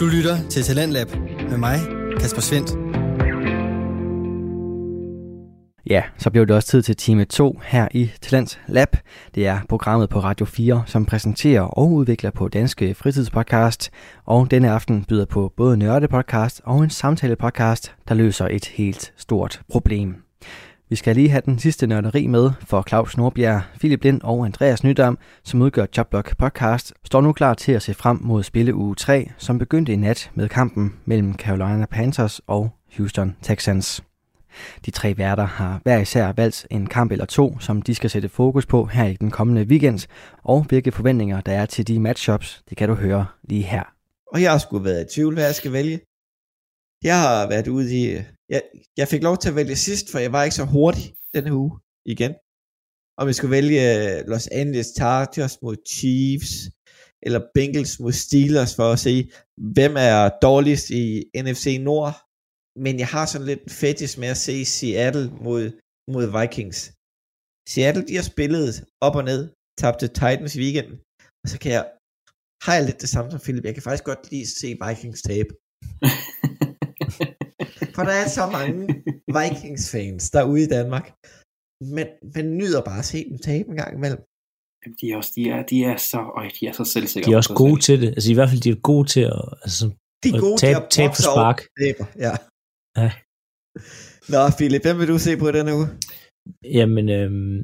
Du lytter til Talentlab med mig, Kasper Svendt. Ja, så blev det også tid til time 2 her i Talents Lab. Det er programmet på Radio 4, som præsenterer og udvikler på danske fritidspodcast. Og denne aften byder på både nørdepodcast og en samtale podcast, der løser et helt stort problem. Vi skal lige have den sidste nørderi med, for Claus Nordbjerg, Philip Lind og Andreas Nydam, som udgør Jobblock Podcast, står nu klar til at se frem mod spille uge 3, som begyndte i nat med kampen mellem Carolina Panthers og Houston Texans. De tre værter har hver især valgt en kamp eller to, som de skal sætte fokus på her i den kommende weekend, og hvilke forventninger der er til de matchups, det kan du høre lige her. Og jeg har sgu været i tvivl, hvad jeg skal vælge. Jeg har været ude i... Jeg, jeg fik lov til at vælge sidst, for jeg var ikke så hurtig denne uge igen. Om jeg skulle vælge øh, Los Angeles Chargers mod Chiefs, eller Bengals mod Steelers, for at se, hvem er dårligst i NFC Nord. Men jeg har sådan lidt en fetish med at se Seattle mod, mod Vikings. Seattle, de har spillet op og ned, tabte Titans i weekenden, og så kan jeg, har jeg lidt det samme som Philip. Jeg kan faktisk godt lide at se Vikings tabe. For der er så mange Vikings-fans derude i Danmark. Men man nyder bare at se dem tabe en gang imellem. De er, også, de er, de er så, øj, de er så selvsikre. De er også gode til det. Altså i hvert fald, de er gode til at, altså, De er at gode tabe, til at tabe på spark. over. Ja. Ja. Nå, Philip, hvem vil du se på denne uge? Jamen, øhm,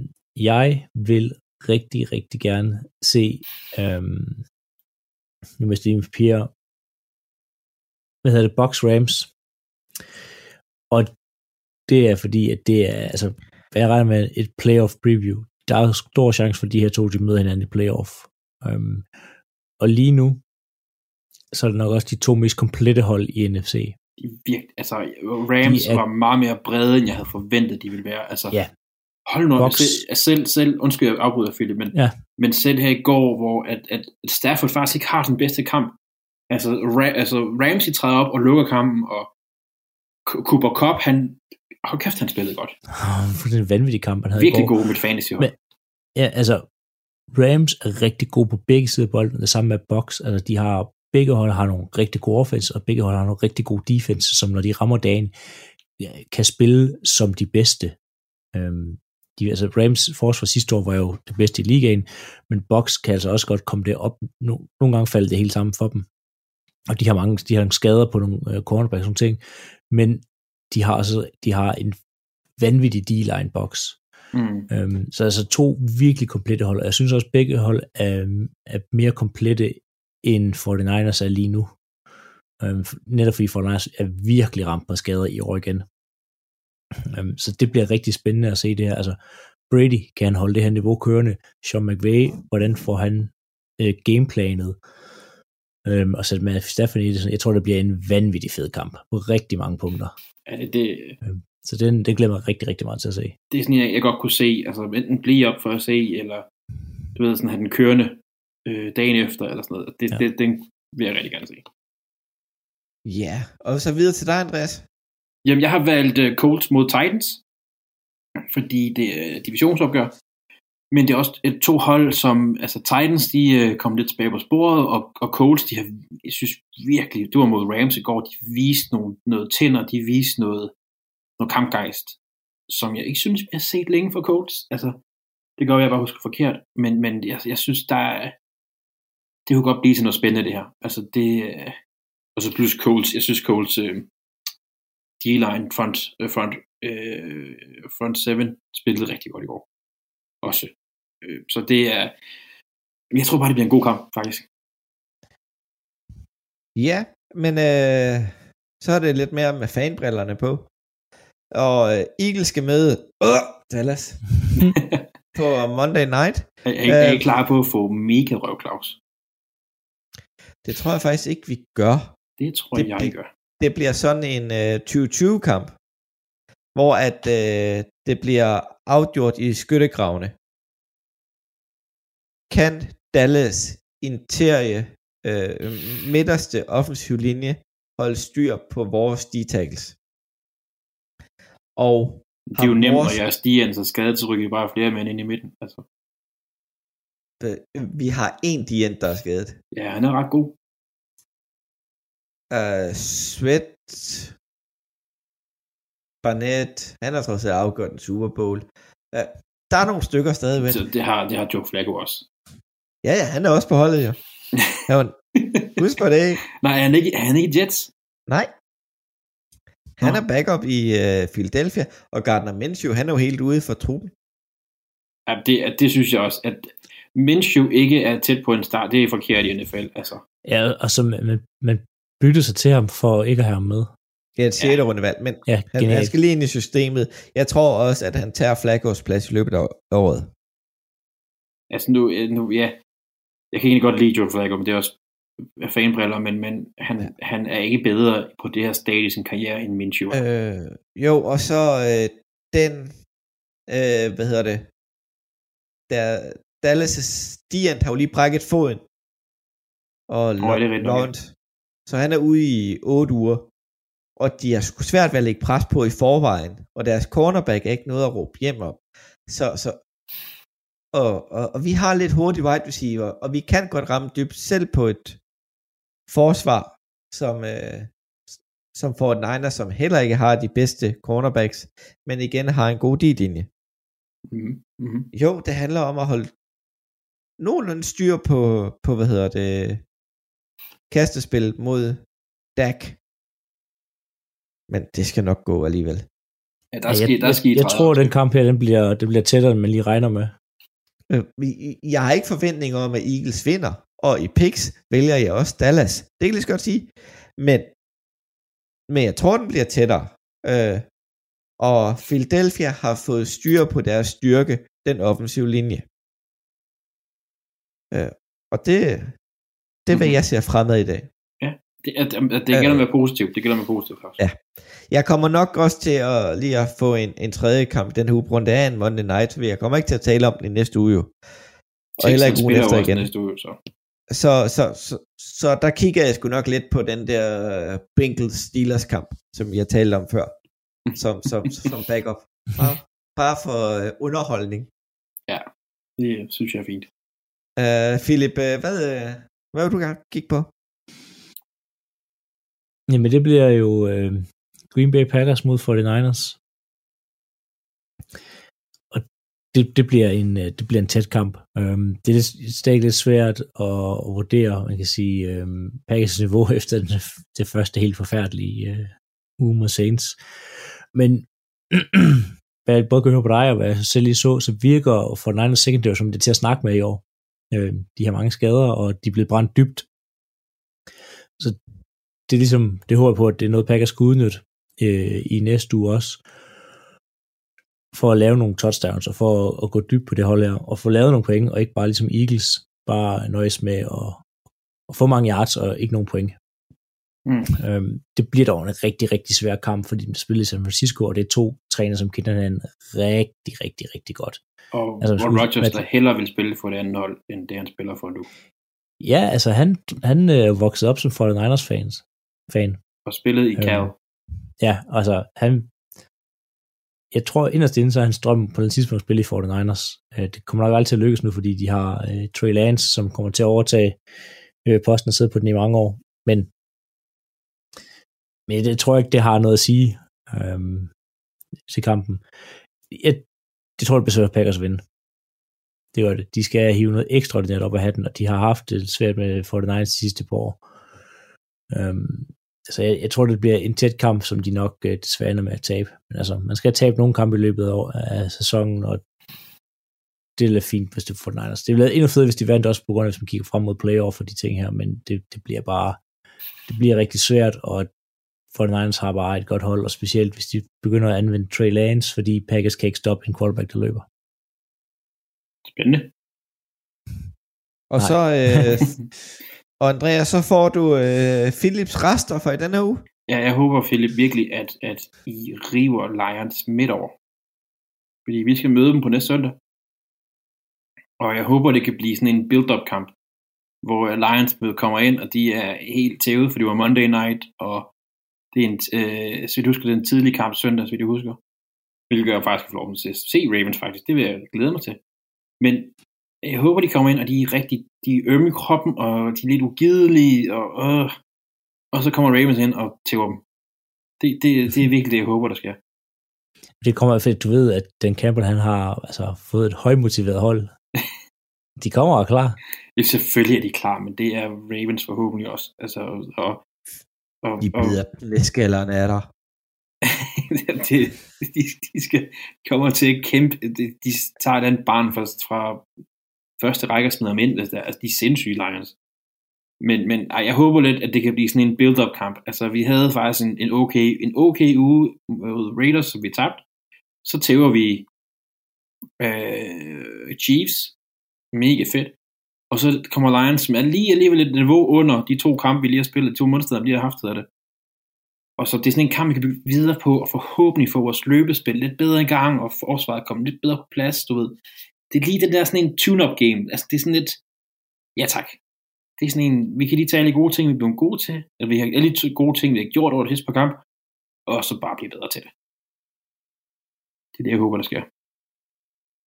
jeg vil rigtig, rigtig gerne se, øhm, nu mister jeg mine papirer, hvad hedder det, Box Rams. Og det er fordi, at det er, altså, hvad jeg regner med, et playoff preview. Der er stor chance for, at de her to, de møder hinanden i playoff. Um, og lige nu, så er det nok også de to mest komplette hold i NFC. De virkelig, altså, Rams De er- var meget mere brede, end jeg havde forventet, de ville være. Altså, Ja. Hold nu, Box. selv, selv, selv, undskyld, jeg afbryder, Philip, men, Ja. men selv her i går, hvor at, at Stafford faktisk ikke har den bedste kamp. Altså, Ra, altså Ramsey træder op og lukker kampen, og Cooper Cup, han, hold kæft, han spillede godt. Oh, for den vanvittige kamp, han havde Virkelig god med fantasy. Men- Ja, altså, Rams er rigtig gode på begge sider af bolden, det samme med Box. Altså, de har, begge hold har nogle rigtig gode offense, og begge hold har nogle rigtig gode defense, som når de rammer dagen, kan spille som de bedste. Øhm, de, altså, Rams forsvar sidste år var jo det bedste i ligaen, men Box kan altså også godt komme derop. No, nogle gange falder det helt sammen for dem. Og de har mange, de har nogle skader på nogle øh, cornerbacks og sådan ting, men de har også de har en vanvittig D-line box. Mm. Øhm, så altså to virkelig komplette hold. Og jeg synes også, at begge hold er, er mere komplette end 49ers er lige nu. Øhm, netop fordi 49ers er virkelig ramt på skader i år igen. Øhm, så det bliver rigtig spændende at se det her. Altså, Brady, kan han holde det her niveau kørende? Sean McVay, hvordan får han øh, gameplanet? Øhm, og sætte med Stephanie i det. Jeg tror, det bliver en vanvittig fed kamp på rigtig mange punkter. Ja, det, det, Så den, det glæder mig rigtig, rigtig meget til at se. det er sådan, jeg, jeg godt kunne se, altså enten blive op for at se, eller du ved, sådan have den kørende øh, dagen efter, eller sådan noget. Det, Ja. ja. det, den vil jeg rigtig gerne se. Ja, og så videre til dig, Andreas. Jamen, jeg har valgt uh, Colts mod Titans, fordi det er divisionsopgør. Men det er også et to hold, som, altså Titans, de øh, kom lidt tilbage på sporet, og, og Colts, de har, jeg synes virkelig, det var mod Rams i går, de viste nogle, noget tænder, de viste noget, noget kampgejst, som jeg ikke synes, jeg har set længe for Colts. Altså, det gør jeg bare husker forkert, men, men jeg, jeg synes, der er, det kunne godt blive til noget spændende, det her. Altså, det, øh, og så plus Colts, jeg synes Colts, øh, D-line front, øh, front, øh, front 7 spillede rigtig godt i går. Også. Øh, så det er, jeg tror bare, det bliver en god kamp, faktisk. Ja, men øh, så er det lidt mere med fanbrillerne på. Og øh, Eagles skal møde øh, Dallas på Monday night. Er, er, er I Øh. klar på at få mega røv, Claus? Det tror jeg faktisk ikke, vi gør. Det tror Det- jeg, det- gør. Det bliver sådan en øh, 2020-kamp, hvor at øh, det bliver afgjort i skyttegravene. Kan Dallas interie øh, midterste offensiv linje holde styr på vores D-tackles? Og Det er jo nemt, vores- når er stigen, så skadet, så rykker I bare flere mænd ind i midten. Altså, vi har en dient, der er skadet. ja, han er ret god. Uh, Sweat, Barnett, han har trods alt afgjort en Super Bowl. Uh, der er nogle stykker stadigvæk. Så det har, det har Joe Flacco også. Ja, ja, han er også på holdet, jo. Ja, husk på det, ikke? Nej, er han ikke, er han ikke i Jets? Nej. Han Nå. er backup i uh, Philadelphia, og Gardner Minshew, han er jo helt ude for truppen. Ja, det, det synes jeg også, at Minshew ikke er tæt på en start, det er forkert i NFL. Altså. Ja, og så man, man byttede sig til ham for ikke at have ham med. Det er et 6. Ja. rundevalg, men Ja, han, han skal lige ind i systemet. Jeg tror også, at han tager Flaccos plads i løbet af året. Altså nu, øh, nu, ja, jeg kan egentlig godt lide Joe Flacco, men det er også fanbriller, men, men han, Ja. han er ikke bedre på det her stadie i sin karriere end Minshew. Øh, jo, og så øh, den, øh, hvad hedder det, der, Dallas' Diant har jo lige brækket foden. Og det ja. Laurent. Så han er ude i 8 uger. Og de har sgu svært ved at lægge pres på i forvejen. Og deres cornerback er ikke noget at råbe hjem om. Så, så og, og, og vi har lidt hurtig wide receiver, og vi kan godt ramme dybt selv på et forsvar, som, øh, som får et Niners, som heller ikke har de bedste cornerbacks, men igen har en god D-linje. Mm-hmm. Mm-hmm. Jo, det handler om at holde nogenlunde styr på, på hvad hedder det, kastespil mod Dak. Men det skal nok gå alligevel. Ja, der er Ja, sket, jeg, der er sket jeg, jeg tror, at den kamp her, den bliver, det bliver tættere, end man lige regner med. Øh, Jeg har ikke forventninger om, at Eagles vinder, og i picks vælger jeg også Dallas. Det kan jeg lige så godt sige. Men, men jeg tror, den bliver tættere. Øh, og Philadelphia har fået styr på deres styrke, den offensive linje. Øh, og det, det er, hvad Mhm. jeg ser fremad i dag. Det, at, at det gælder med positivt. Det gælder med positivt faktisk. Ja. Jeg kommer nok også til at lige at få en, en tredje kamp den her uge, grund af en Monday Night, for jeg kommer ikke til at tale om den i næste uge jo. Og heller ikke Texans ugen efter igen. Næste uge, så. Så, så, så, så der kigger jeg sgu nok lidt på den der øh, Bengals Steelers kamp, som jeg talte om før, som, som, som backup. Bare, bare for øh, underholdning. Det synes jeg er fint. Uh, Philip, øh, hvad, øh, hvad vil du gerne kigge på? Jamen, det bliver jo øh, Green Bay Packers mod 49ers. Og det, det, bliver en, øh, det bliver en tæt kamp. Øhm, det er lidt- stadig lidt svært at, at vurdere, man kan sige, øhm, Packers niveau efter den, det første helt forfærdelige øh, uge mod Saints. Men hvad jeg både kan høre på dig, og hvad jeg selv lige så, så virker 49ers secondary som det er til at snakke med i år. Øh, de har mange skader, og de er blevet brændt dybt. Det er ligesom, det håber jeg på, at det er noget, Packers skal udnytte øh, i næste uge også, for at lave nogle touchdowns, og for at, at gå dybt på det hold her, og få lavet nogle point, og ikke bare ligesom Eagles, bare nøjes med at, at få mange yards, og ikke nogen point. Mm. Øhm, det bliver dog en rigtig, rigtig svær kamp, fordi de spiller i San Francisco, og det er to træner, som kender hinanden rigtig, rigtig, rigtig godt. Og Altså, Ron Rodgers, der hellere vil spille for det andet hold, end det han spiller for nu. Ja, altså han, han øh, voksede op som 49ers fans, fan. Og spillet i Øh, Cal. Ja, altså han, jeg tror inderst inde, så er hans drøm på den tidspunkt at spille i 49ers. Øh, det kommer nok aldrig til at lykkes nu, fordi de har øh, Trey Lance, som kommer til at overtage øh, posten og sidde på den i mange år. Men, men det tror jeg ikke, det har noget at sige øh, til kampen. Jeg, det tror jeg, det at Packers at vinde. Det gør det. De skal hive noget ekstraordinært op af hatten, og de har haft det svært med 49ers de sidste par år. Øhm, altså jeg, jeg tror, det bliver en tæt kamp, som de nok øh, desværre ender med at tabe. Men altså, man skal tabe nogle kampe i løbet af, af sæsonen, og det er fint, hvis det får Niners. Det bliver endnu federe, hvis de vandt også på grund af, hvis man kigger frem mod playoff og de ting her, men det, det bliver bare, det bliver rigtig svært, og for Niners har bare et godt hold, og specielt hvis de begynder at anvende Trey Lance, fordi Packers kan ikke stoppe en quarterback, der løber. Spændende. Og Nej. så, øh, og Andreas, så får du øh, Philips rester for i denne uge. Ja, jeg håber, Philip, virkelig, at, at I river Lions midt over. Fordi vi skal møde dem på næste søndag. Og jeg håber, det kan blive sådan en build-up kamp, hvor Lions kommer ind, og de er helt tævet, for det var Monday night, og det er en, øh, så vi husker, den tidlige kamp søndag, så vidt husker. Hvilket jeg faktisk får at se Ravens faktisk. Det vil jeg glæde mig til. Men jeg håber, de kommer ind, og de er rigtig, de er ømme i kroppen, og de er lidt ugidelige, og øh, og så kommer Ravens ind og tæver dem. Det, det, det er virkelig det, jeg håber, der sker. Det kommer i hvert fald, du ved, at Dan Campbell, han har altså, fået et højmotiveret hold. De kommer og er klar. Ja, selvfølgelig er de klar, men det er Ravens forhåbentlig også. Altså, og, og, De og, bider læskallerne af dig. det, de, de skal kommer til at kæmpe. De, de tager den barn fra, fra første række smider dem ind. Altså, altså, de er sindssyge Lions. Men, men ej, jeg håber lidt, at det kan blive sådan en build-up kamp. Altså, vi havde faktisk en, en, okay, en okay uge mod Raiders, som vi tabte. Så tæver vi øh, Chiefs. Mega fedt. Og så kommer Lions, som er lige alligevel et niveau under de to kampe, vi lige har spillet, de to måneder, vi lige har haft af det. Og så det er sådan en kamp, vi kan bygge videre på, og forhåbentlig få vores løbespil lidt bedre i gang, og forsvaret komme lidt bedre på plads, du ved. Det er lige det der sådan en tune-up game. Altså, det er sådan lidt, ja tak. Det er sådan en, vi kan lige tage alle de gode ting, vi er blevet gode til, eller vi har alle de gode ting, vi har gjort over det sidste par kamp, og så bare blive bedre til det. Det er det, jeg håber, der sker.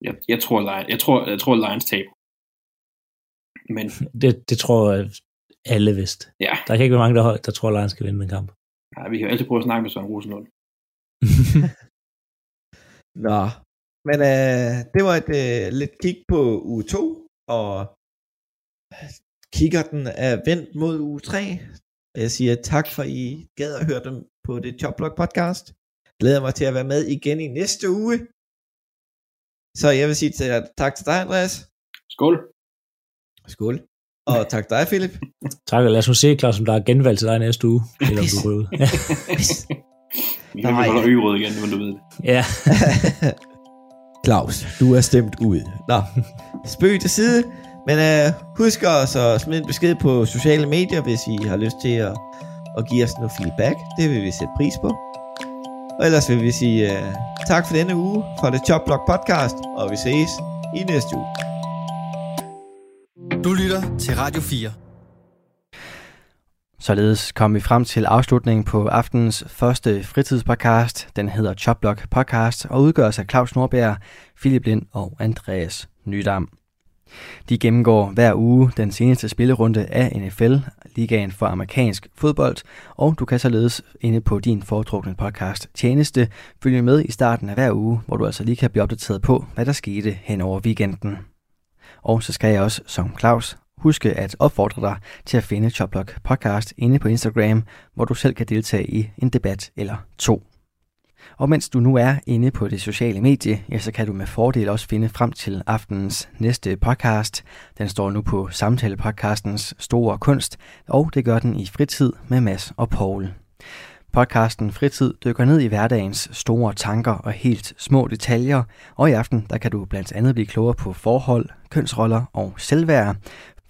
Jeg, jeg tror, Lions, jeg tror, jeg tror, Lions taber. Men Det, det tror jeg alle vidste. ja, Der kan ikke være mange, der, der tror, at Lions skal vinde den kamp. nej, vi kan jo altid prøve at snakke med Søren Rosenlund. Nå, men øh, det var et øh, lidt kig på uge 2, og kigger den er vendt mod uge 3. Jeg siger tak for, at I gad at høre dem på det Chopblock podcast. Glæder mig til at være med igen i næste uge. Så jeg vil sige til, tak til dig, Andreas. Skål! Skål. Og tak til dig, Philip. tak, og lad os nu se, Claus, om der er genvalg til dig næste uge. Eller om du ryger ud. Vi kan holde øgerød igen, men du ved det. ja. Claus, du er stemt ud. Nå, spøg til side. Men øh, husk også at smide en besked på sociale medier, hvis I har lyst til at, at give os noget feedback. Det vil vi sætte pris på. Og ellers vil vi sige øh, tak for denne uge fra The Chop Block Podcast, og vi ses i næste uge. Du lytter til Radio 4. Således kom vi frem til afslutningen på aftenens første fritidspodcast. Den hedder Chopblock Podcast og udgøres af Claus Nordberg, Philip Lind og Andreas Nydam. De gennemgår hver uge den seneste spillerunde af NFL, ligaen for amerikansk fodbold, og du kan således inde på din foretrukne podcast tjeneste følge med i starten af hver uge, hvor du altså lige kan blive opdateret på, hvad der skete hen over weekenden. Og så skal jeg også, som Claus, huske at opfordre dig til at finde Choplock Podcast inde på Instagram, hvor du selv kan deltage i en debat eller to. Og mens du nu er inde på det sociale medie, ja, så kan du med fordel også finde frem til aftenens næste podcast. Den står nu på samtalepodcastens store kunst, og det gør den i fritid med Mads og Paul. Podcasten Fritid dykker ned i hverdagens store tanker og helt små detaljer, og i aften der kan du blandt andet blive klogere på forhold, kønsroller og selvværd.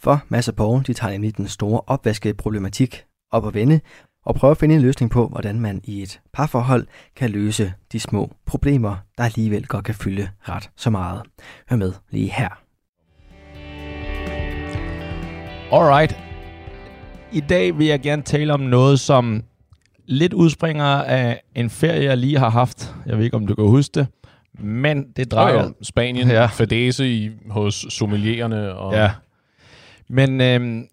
For Mads og Paul de tager nemlig den store opvaskeproblematik op at vende, og prøver at finde en løsning på, hvordan man i et parforhold kan løse de små problemer, der alligevel godt kan fylde ret så meget. Hør med lige her. Alright. I dag vil jeg gerne tale om noget, som lidt udspringer af en ferie, jeg lige har haft. Jeg ved ikke, om du kan huske det. Men det drejer... Og jo, Spanien, Ja. ja. Fadese i, hos sommeliererne. Og, Ja. Men øhm,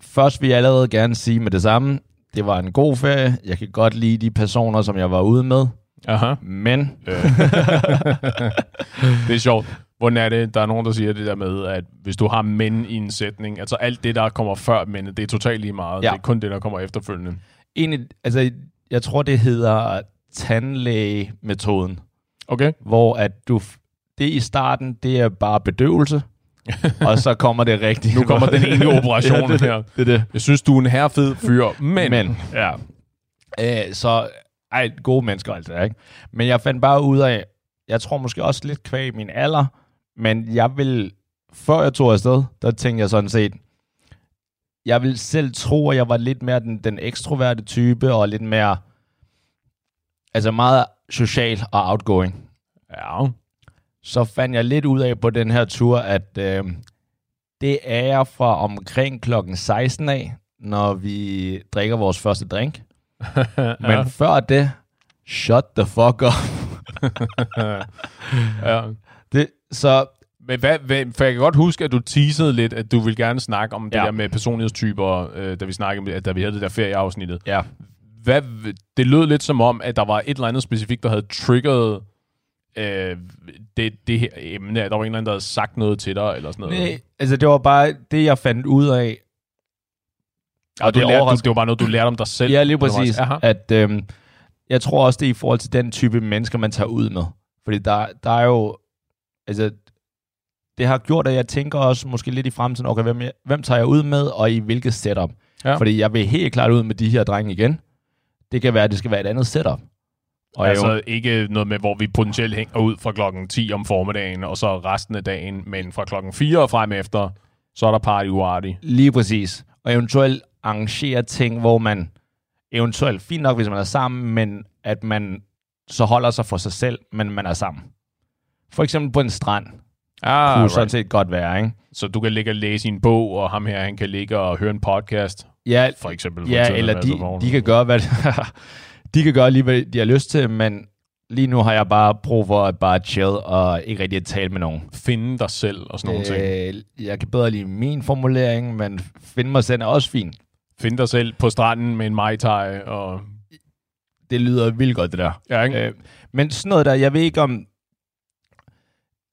først vil jeg allerede gerne sige med det samme, det var en god ferie. Jeg kan godt lide de personer, som jeg var ude med. Aha. Men Øh. det er sjovt. Hvordan er det? Der er nogen, der siger det der med, at hvis du har mænd i en sætning, altså alt det, der kommer før mændet, det er totalt lige meget. Ja. Det er kun det, der kommer efterfølgende. egentlig, altså, jeg tror, det hedder tandlægemetoden, Okay? hvor at du, det i starten, det er bare bedøvelse, og så kommer det rigtigt. Nu kommer den egentlige operation ja, det, her. det, det, det. Jeg synes, du er en herrefed fyr, men... Men. Ja. Øh, så ej, gode mennesker altså, ikke? Men jeg fandt bare ud af, jeg tror måske også lidt kvæg min alder, men jeg vil, før jeg tog afsted, der tænkte jeg sådan set, jeg vil selv tro, at jeg var lidt mere den, den ekstroverte type, og lidt mere, altså meget social og outgoing. Ja. Så fandt jeg lidt ud af på den her tur, at øh, det er jeg fra omkring klokken 16 af, når vi drikker vores første drink. Men ja. før det, shut the fuck up. ja. Det, så Men hvad, hvad, for jeg kan godt huske, at du teasede lidt, at du vil gerne snakke om det Ja. der med personlighedstyper, øh, da vi snakkede, da vi havde det der ferieafsnittet. Ja. Hvad, det lød lidt som om, at der var et eller andet specifikt, der havde triggeret øh, det, det her emne. Der var en eller anden, der havde sagt noget til dig, eller sådan noget. Nej, altså det var bare det, jeg fandt ud af. og det du lærte, du, det var bare noget, du lærte om dig selv. Ja, lige præcis. At, øhm, jeg tror også, det er i forhold til den type mennesker, man tager ud med. Fordi der, der er jo... Altså, det har gjort, at jeg tænker også måske lidt i fremtiden, okay, hvem, jeg, hvem tager jeg ud med, og i hvilket setup? Ja. Fordi jeg vil helt klart ud med de her drenge igen. Det kan være, at det skal være et andet setup. Og altså jo, ikke noget med, hvor vi potentielt hænger ud fra klokken 10 om formiddagen, og så resten af dagen, men fra klokken 4 og frem efter, så er der party uarty. lige præcis. Og eventuelt arrangere ting, hvor man eventuelt, fint nok, hvis man er sammen, men at man så holder sig for sig selv, men man er sammen. For eksempel på en strand. Ah, kunne sådan set godt være, ikke? Så du kan ligge og læse i en bog, og ham her, han kan ligge og høre en podcast, Ja, for eksempel. for ja eller altså, de, de kan gøre, hvad de kan gøre lige, hvad de har lyst til, men lige nu har jeg bare brug for at bare chill og ikke rigtig at tale med nogen. finde dig selv og sådan nogle ting. Øh, jeg kan bedre lide min formulering, men finde mig selv er også fint. Finde dig selv på stranden med en mai tai og... Det lyder vildt godt, det der. Ja, ikke? Øh, men sådan noget der, jeg ved ikke om...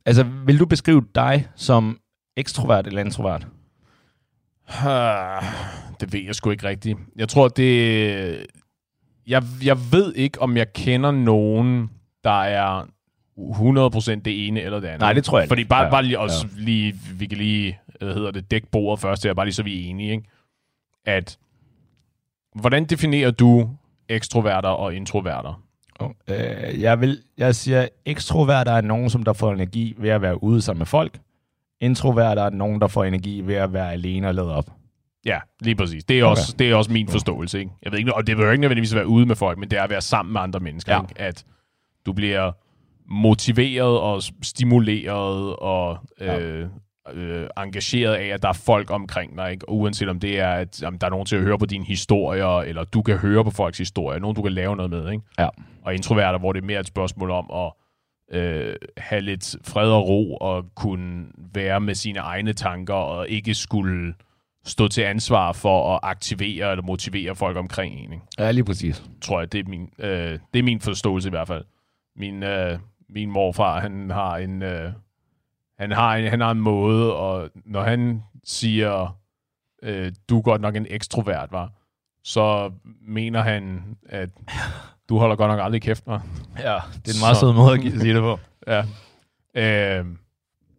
Altså, vil du beskrive dig som ekstrovert eller introvert? Ah, Det ved jeg sgu ikke rigtigt. Jeg tror, det... Jeg, jeg ved ikke, om jeg kender nogen, der er 100% det ene eller det andet. Nej, det tror jeg ikke. Fordi bare, Ja, bare lige, også lige, vi kan lige, hvad hedder det, dække bordet først, her, bare lige så vi er enige, ikke? At, hvordan definerer du ekstroverter og introverter? Øh, jeg, vil, jeg siger, ekstrovert er nogen, som der får energi ved at være ude sammen med folk. Introvert er nogen, der får energi ved at være alene og lade op. Ja, lige præcis. Det er, Okay. også, det er også min forståelse. Ikke? Jeg ved ikke, og det vil jo ikke nødvendigvis være ude med folk, men det er at være sammen med andre mennesker. Ja. Ikke? At du bliver motiveret og stimuleret og øh, øh, engageret af, at der er folk omkring dig. Ikke? Uanset om det er, at jamen, der er nogen til at høre på dine historier, eller du kan høre på folks historier, nogen du kan lave noget med. Ikke? Ja. Og introverter, hvor det er mere et spørgsmål om at øh, have lidt fred og ro og kunne være med sine egne tanker og ikke skulle stå til ansvar for at aktivere eller motivere folk omkring en. Ikke? Ja, lige præcis. Tror jeg, det er min, øh, det er min forståelse i hvert fald. Min, øh, min morfar, han har en, øh, han har en, han har en måde, og når han siger, øh, du er godt nok en ekstrovert, var, så mener han, at du holder godt nok aldrig kæft, var. Ja, det er en meget Så- sød måde at sige det på. Ja. Øh,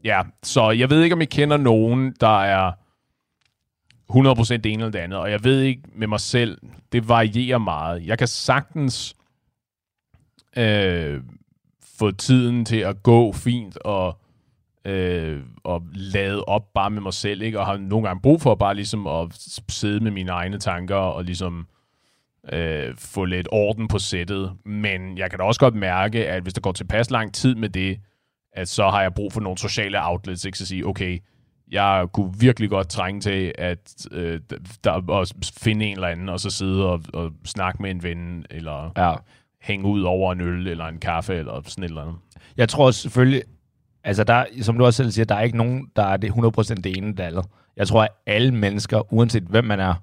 ja, så jeg ved ikke, om I kender nogen, der er 100% det ene eller det andet, og jeg ved ikke med mig selv, det varierer meget. Jeg kan sagtens øh, få tiden til at gå fint og, øh, og lade op bare med mig selv, ikke? og har nogle gange brug for bare ligesom at sidde med mine egne tanker og ligesom øh, få lidt orden på sættet. Men jeg kan da også godt mærke, at hvis der går tilpas lang tid med det, at så har jeg brug for nogle sociale outlets, ikke? Så sige, okay, jeg kunne virkelig godt trænge til at øh, der, at finde en eller anden, og så sidde og, og snakke med en ven, eller Ja. hænge ud over en øl, eller en kaffe, eller sådan et eller andet. Jeg tror selvfølgelig, altså der, som du også selv siger, der er ikke nogen, der er det 100% det ene eller andet. Jeg tror, at alle mennesker, uanset hvem man er,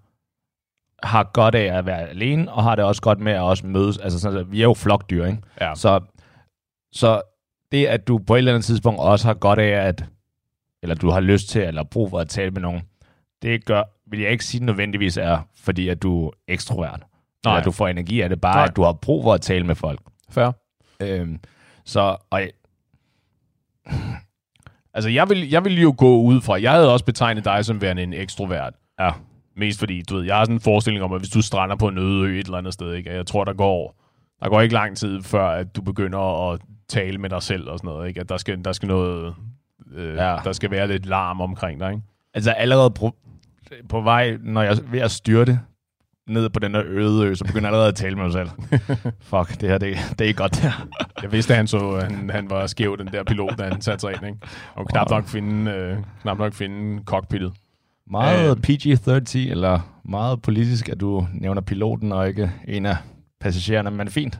har godt af at være alene, og har det også godt med at også mødes. Altså sådan, at vi er jo flokdyr, ikke? Ja. Så, så det, at du på et eller andet tidspunkt også har godt af at, eller du har lyst til, eller brug for at tale med nogen, det gør, vil jeg ikke sige nødvendigvis er, fordi at du er ekstrovert. Nej. Eller du får energi af det, bare Nej. at du har brug for at tale med folk. Fair. Øhm, så, og jeg- Altså, jeg vil, jeg vil jo gå ud fra, jeg havde også betegnet dig som værende en ekstrovert. Ja. Mest fordi, du ved, jeg har sådan en forestilling om, at hvis du strander på en øde ø et eller andet sted, ikke? jeg tror, der går, der går ikke lang tid, før at du begynder at tale med dig selv og sådan noget, ikke? At der skal, der skal noget, øh, Ja. der skal være lidt larm omkring dig, ikke? Altså allerede på, på vej, når jeg er ved at styrte ned på den der øde ø, så begynder jeg allerede at tale med mig selv. Fuck, det her, det, det er ikke godt der. Jeg vidste, at han, så, han, han var skæv, den der pilot, da han satte sig ind, ikke? Og knap nok finde, øh, knap nok finde cockpittet. Meget Øh. PG-13, eller meget politisk, at du nævner piloten og ikke en af passagererne, men fint.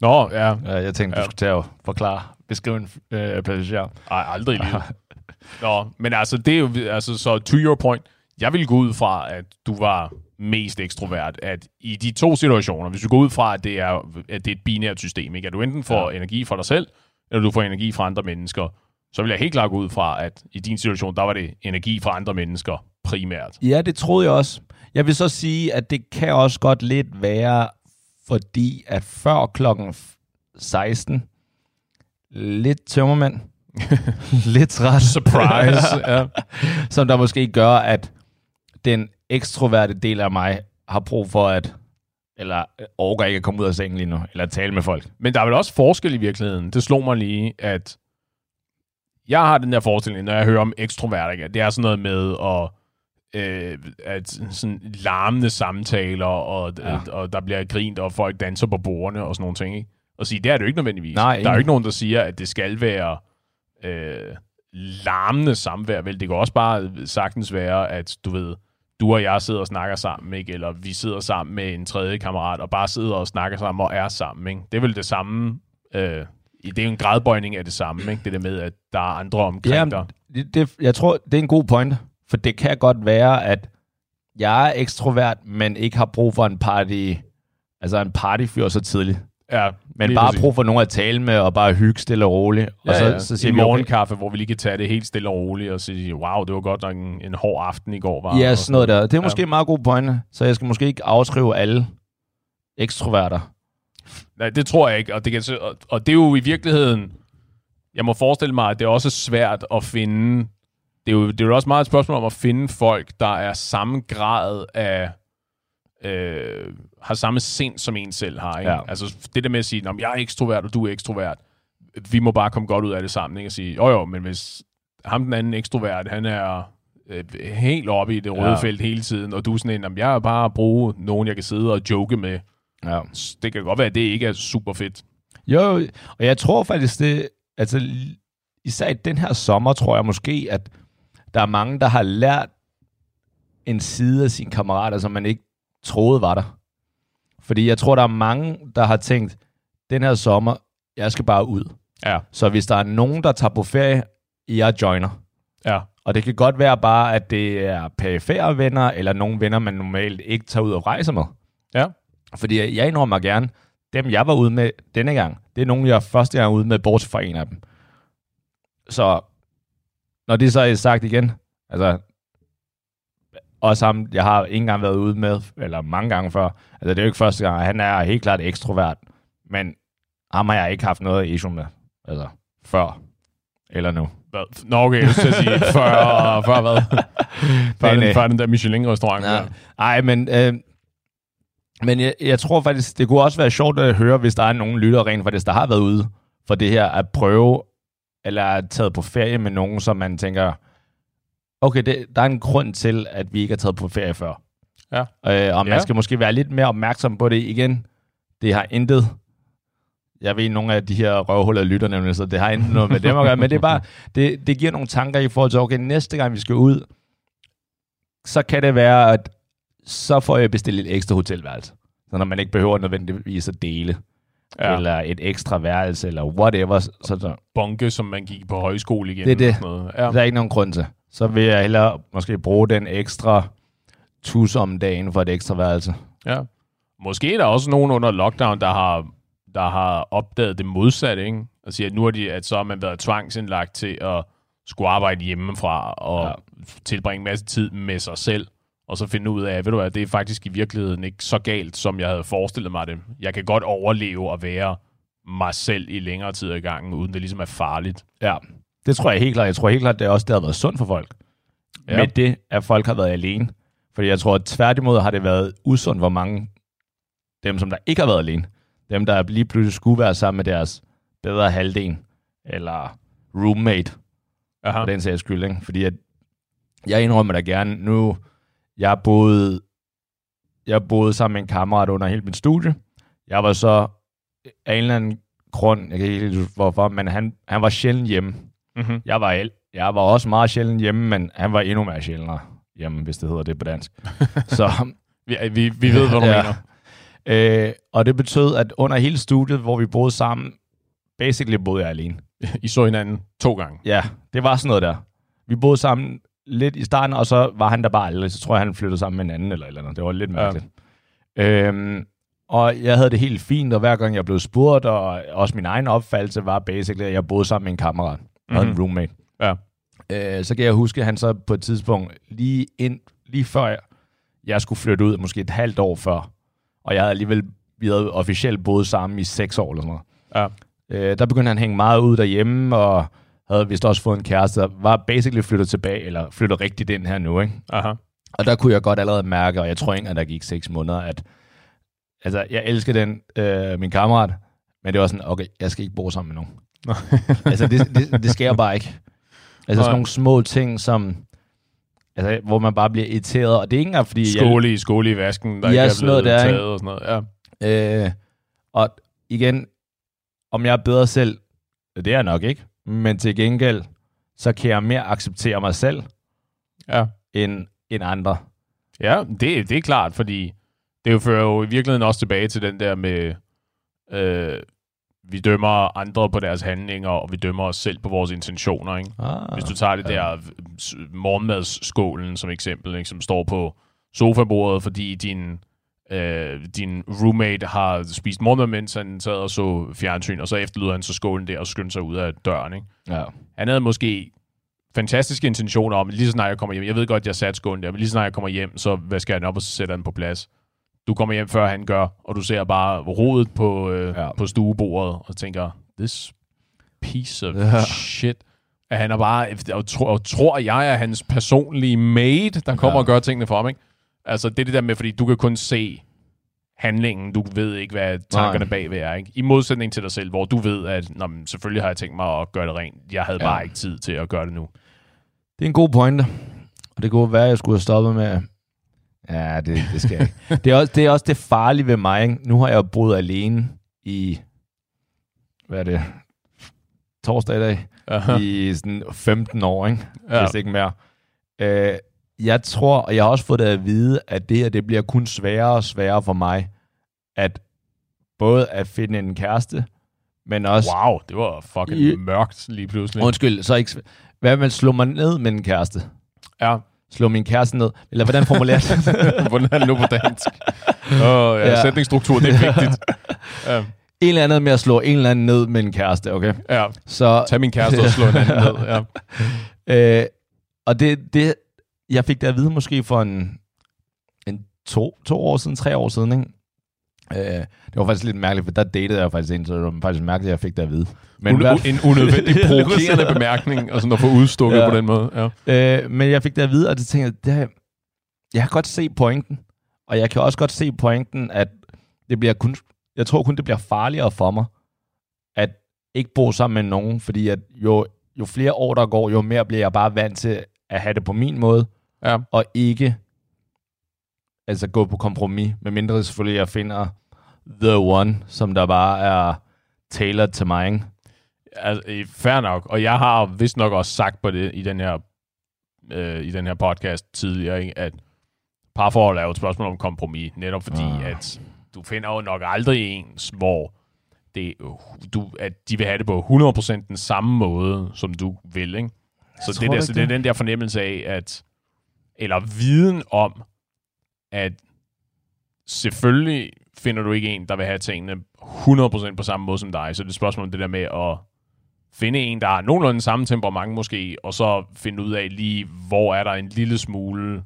Nå, ja. Ja, Jeg tænkte, du Ja. skulle til at forklare, beskrive en øh, passager. Ej, aldrig i livet. Nå, men altså, det er jo, altså, så to your point, jeg vil gå ud fra, at du var mest ekstrovert, at i de to situationer, hvis du går ud fra, at det er, at det er et binært system, ikke? at du enten får ja. energi fra dig selv, eller du får energi fra andre mennesker, så vil jeg helt klart gå ud fra, at i din situation, der var det energi fra andre mennesker primært. Ja, det troede jeg også. Jeg vil så sige, at det kan også godt lidt være, fordi at før klokken 16, lidt tømmermænd, lidt træt, Surprise. ja. som der måske gør, at den ekstroverte del af mig har brug for at, eller øh, overgår ikke at komme ud af sengen lige nu, eller tale med folk. Men der er vel også forskel i virkeligheden. Det slog mig lige, at jeg har den der forestilling, når jeg hører om ekstrovert, ikke? det er sådan noget med at, øh, at sådan larmende samtaler, og, Ja. ja. og der bliver grint, og folk danser på bordene og sådan nogle ting. Ikke? Og sige, det er det jo ikke nødvendigvis. Nej, der er jo ikke nogen, der siger, at det skal være øh, larmende samvær. Vel, det kan også bare sagtens være, at du ved, du og jeg sidder og snakker sammen, ikke? eller vi sidder sammen med en tredje kammerat, og bare sidder og snakker sammen og er sammen. Ikke? Det er vel det samme... Øh, det er jo en gradbøjning af det samme, ikke? det der med, at der er andre omkring Jamen, dig. det, det, jeg tror, det er en god pointe, for det kan godt være, at jeg er ekstrovert, men ikke har brug for en party, altså en partyfyr så tidligt. Ja, Men bare præcis. brug for nogen at tale med, og bare hygge stille og roligt. Og Ja, så, ja. så siger en vi, okay, morgenkaffe, hvor vi lige kan tage det helt stille og roligt, og sige, wow, det var godt nok en, en hård aften i går. Var, ja, og sådan noget der. Det er Ja. måske en meget god pointe, så jeg skal måske ikke afskrive alle ekstroverter. Nej, det tror jeg ikke. Og det, kan, og, og det er jo i virkeligheden... Jeg må forestille mig, at det er også svært at finde... Det er jo, det er jo også meget et spørgsmål om at finde folk, der er samme grad af... Øh, har samme sind, som en selv har. Ikke? Ja. Altså det der med at sige, "Nå, jeg er ekstrovert, og du er ekstrovert. Vi må bare komme godt ud af det sammen. Ikke? Og sige, jo jo, men hvis ham den anden ekstrovert, han er øh, helt oppe i det røde Ja. felt hele tiden, og du er sådan en, "Jamen, jeg er bare at bruge nogen, jeg kan sidde og joke med. Ja. Det kan godt være, at det ikke er super fedt. Jo, og jeg tror faktisk, det, altså især i den her sommer, tror jeg måske, at der er mange, der har lært en side af sine kammerater, som man ikke troede var der. Fordi jeg tror, der er mange, der har tænkt, den her sommer, jeg skal bare ud. Ja. Så hvis der er nogen, der tager på ferie, jeg joiner. Ja. Og det kan godt være bare, at det er perifære venner, eller nogle venner, man normalt ikke tager ud og rejser med. Ja. Fordi jeg indrømmer gerne, dem jeg var ude med denne gang, det er nogen, jeg første gang er ude med, bortset fra en af dem. Så når det så er sagt igen, altså også ham, jeg har ikke engang været ude med, eller mange gange før, altså det er jo ikke første gang, han er helt klart ekstrovert, men ham har jeg ikke haft noget issue med, altså før, eller nu. Hvad? Nå, okay, jeg at sige, før, før hvad? Før, Men, den, øh, før den der Michelin-restaurant. Ja. Ja. Ej, men, øh, men jeg, jeg tror faktisk, det kunne også være sjovt at høre, hvis der er nogen lytter rent faktisk, der har været ude for det her, at prøve, eller er taget på ferie med nogen, som man tænker, okay, det, der er en grund til, at vi ikke har taget på ferie før. Ja. Øh, og man Ja. skal måske være lidt mere opmærksom på det igen. Det har intet jeg ved, nogle af de her røvhuller lytter nemlig, så det har intet noget med dem at gøre, men det er bare, det, det giver nogle tanker i forhold til, okay, næste gang vi skal ud, så kan det være, at så får jeg bestilt et ekstra hotelværelse. Så når man ikke behøver nødvendigvis at dele, ja. Eller et ekstra værelse, eller whatever, så, så Bunke, som man gik på højskole igen. Det er det. Sådan noget. Ja. der er ikke nogen grund til. Så vil jeg hellere måske bruge den ekstra tus om dagen for et ekstra værelse. ja. Måske er der også nogen under lockdown, der har, der har opdaget det modsatte, ikke? Og siger, at nu er de, at så har man været tvangsindlagt til at skulle arbejde hjemmefra og Ja. tilbringe en masse tid med sig selv, og så finde ud af, ved du hvad, det er faktisk i virkeligheden ikke så galt, som jeg havde forestillet mig det. Jeg kan godt overleve og være mig selv i længere tid ad gangen, uden det ligesom er farligt. Ja, det tror jeg helt klart. Jeg tror helt klart, det er også det har været sundt for folk. Ja. Med det, at folk har været alene. Fordi jeg tror, at tværtimod har det været usundt, hvor mange dem, som der ikke har været alene, dem, der lige pludselig skulle være sammen med deres bedre halvdel, eller roommate, Aha. for den sags skyld. Ikke? Fordi at, jeg indrømmer da gerne, nu, jeg boede, jeg boede sammen med en kammerat under hele mit studie. Jeg var så af en eller anden grund, jeg kan ikke helt hvorfor, men han, han var sjældent hjemme. Mm-hmm. Jeg var, el- jeg var også meget sjældent hjemme, men han var endnu mere sjældnere hjemme, hvis det hedder det på dansk. så, Vi, vi, vi ved, hvad du Ja. mener. øh, og det betød, at under hele studiet, hvor vi boede sammen, basically boede jeg alene. I så hinanden to gange. Ja, det var sådan noget der. Vi boede sammen lidt i starten, og så var han der bare aldrig. Så tror jeg, han flyttede sammen med en anden eller eller andet. Det var lidt mærkeligt. Ja. Øhm, og jeg havde det helt fint, og hver gang jeg blev spurgt, og også min egen opfattelse var basically, at jeg boede sammen med en kammerat og en Mhm. roommate. Ja. Øh, så kan jeg huske, at han så på et tidspunkt, lige, ind, lige før jeg, jeg skulle flytte ud, måske et halvt år før, og jeg havde alligevel, vi havde officielt boet sammen i seks år eller sådan noget. Ja. Øh, der begyndte han at hænge meget ud derhjemme, og havde vist også fået en kæreste, og var basically flyttet tilbage, eller flyttet rigtigt ind her nu, ikke? Aha. Og der kunne jeg godt allerede mærke, og jeg tror ikke, at der gik seks måneder, at altså, jeg elsker den, øh, min kammerat, men det var sådan, okay, jeg skal ikke bo sammen med nogen. altså, det, det, det jeg bare ikke. Altså, sådan nogle små ting, som, altså, hvor man bare bliver irriteret, og det er ikke engang, fordi... Skåle i, skåle i vasken, der Ja, ikke er blevet der, taget ikke? og sådan noget. Ja. Øh, og igen, om jeg er bedre selv, det er jeg nok ikke, men til gengæld, så kan jeg mere acceptere mig selv, Ja. end, end andre. Ja, det, det er klart, fordi det jo fører jo i virkeligheden også tilbage til den der med, øh, vi dømmer andre på deres handlinger, og vi dømmer os selv på vores intentioner. Ikke? Ah, Hvis du tager det der s- morgenmadsskålen som eksempel, ikke, som står på sofabordet, fordi din, øh, din roommate har spist morgenmad, mens han sad og så fjernsyn, og så efterlod han så skålen der og skyndte sig ud af døren. Ikke? Ja. Han havde måske fantastiske intentioner om, lige så snart jeg kommer hjem, jeg ved godt, jeg satte skålen der, men lige så snart jeg kommer hjem, så vasker jeg den op, og så sætter jeg den på plads. Du kommer hjem, før han gør, og du ser bare rodet på, øh, Ja. på stuebordet, og tænker, this piece of Ja. shit. At han er bare, og tror, og tror jeg er hans personlige maid, der kommer Ja. og gør tingene for ham, ikke? Altså, det er det der med, fordi du kan kun se handlingen, du ved ikke, hvad tankerne Nej. bagved er, ikke? I modsætning til dig selv, hvor du ved, at Nå, men selvfølgelig har jeg tænkt mig at gøre det rent. Jeg havde ja. bare ikke tid til at gøre det nu. Det er en god pointe. Og det kunne være, at jeg skulle have stoppet med... Ja, det, det skal jeg ikke. det, er også, det er også det farlige ved mig. Ikke? Nu har jeg jo boet alene i... Hvad er det? Torsdag i dag. Aha. I sådan 15 år, ikke? Ja. Hvis ikke mere. Øh, jeg tror, og jeg har også fået det at vide, at det her, det bliver kun sværere og sværere for mig, at både at finde en kæreste, men også... Wow, det var fucking I- mørkt lige pludselig. Undskyld, så ikke... Hvad med slå mig ned med en kæreste? Ja, Slå min kæreste ned? Eller hvordan formulerer det? hvordan er det nu på dansk? Oh, ja, Ja. ja. sætningsstruktur, det er vigtigt. ja, en eller anden med at slå en eller anden ned med en kæreste, okay? ja. Så, Tag min kæreste og slå en anden ned. Ja. øh, og det, det, jeg fik det at vide måske for en, en to, to år siden, tre år siden, ikke? Øh, det var faktisk lidt mærkeligt, for der datede jeg faktisk en, så det var faktisk mærkeligt, at jeg fik det at vide. Men hvert- en unødvendig provokerende bemærkning, og sådan at få udstukket Ja. ja. på den måde. Ja. Øh, men jeg fik det at vide, og det tænkte jeg, det her, jeg kan godt se pointen. Og jeg kan også godt se pointen, at det bliver kun, jeg tror kun, det bliver farligere for mig, at ikke bo sammen med nogen, fordi at jo, jo flere år der går, jo mere bliver jeg bare vant til at have det på min måde, Ja. og ikke altså gå på kompromis, medmindre selvfølgelig jeg finder the one, som der bare er tailored til mig, ikke? Altså, fair nok. Og jeg har vist nok også sagt på det i den her, øh, i den her podcast tidligere, ikke, at parforhold er jo et spørgsmål om kompromis, netop fordi, Ah. at du finder jo nok aldrig ens, hvor det, du, at de vil have det på 100% den samme måde, som du vil, ikke? Så, det, der, så det er den der fornemmelse af, at eller viden om, at selvfølgelig finder du ikke en, der vil have tingene 100% på samme måde som dig. Så det er et spørgsmål om det der med at finde en, der har nogenlunde samme temperament måske, og så finde ud af lige, hvor er der en lille smule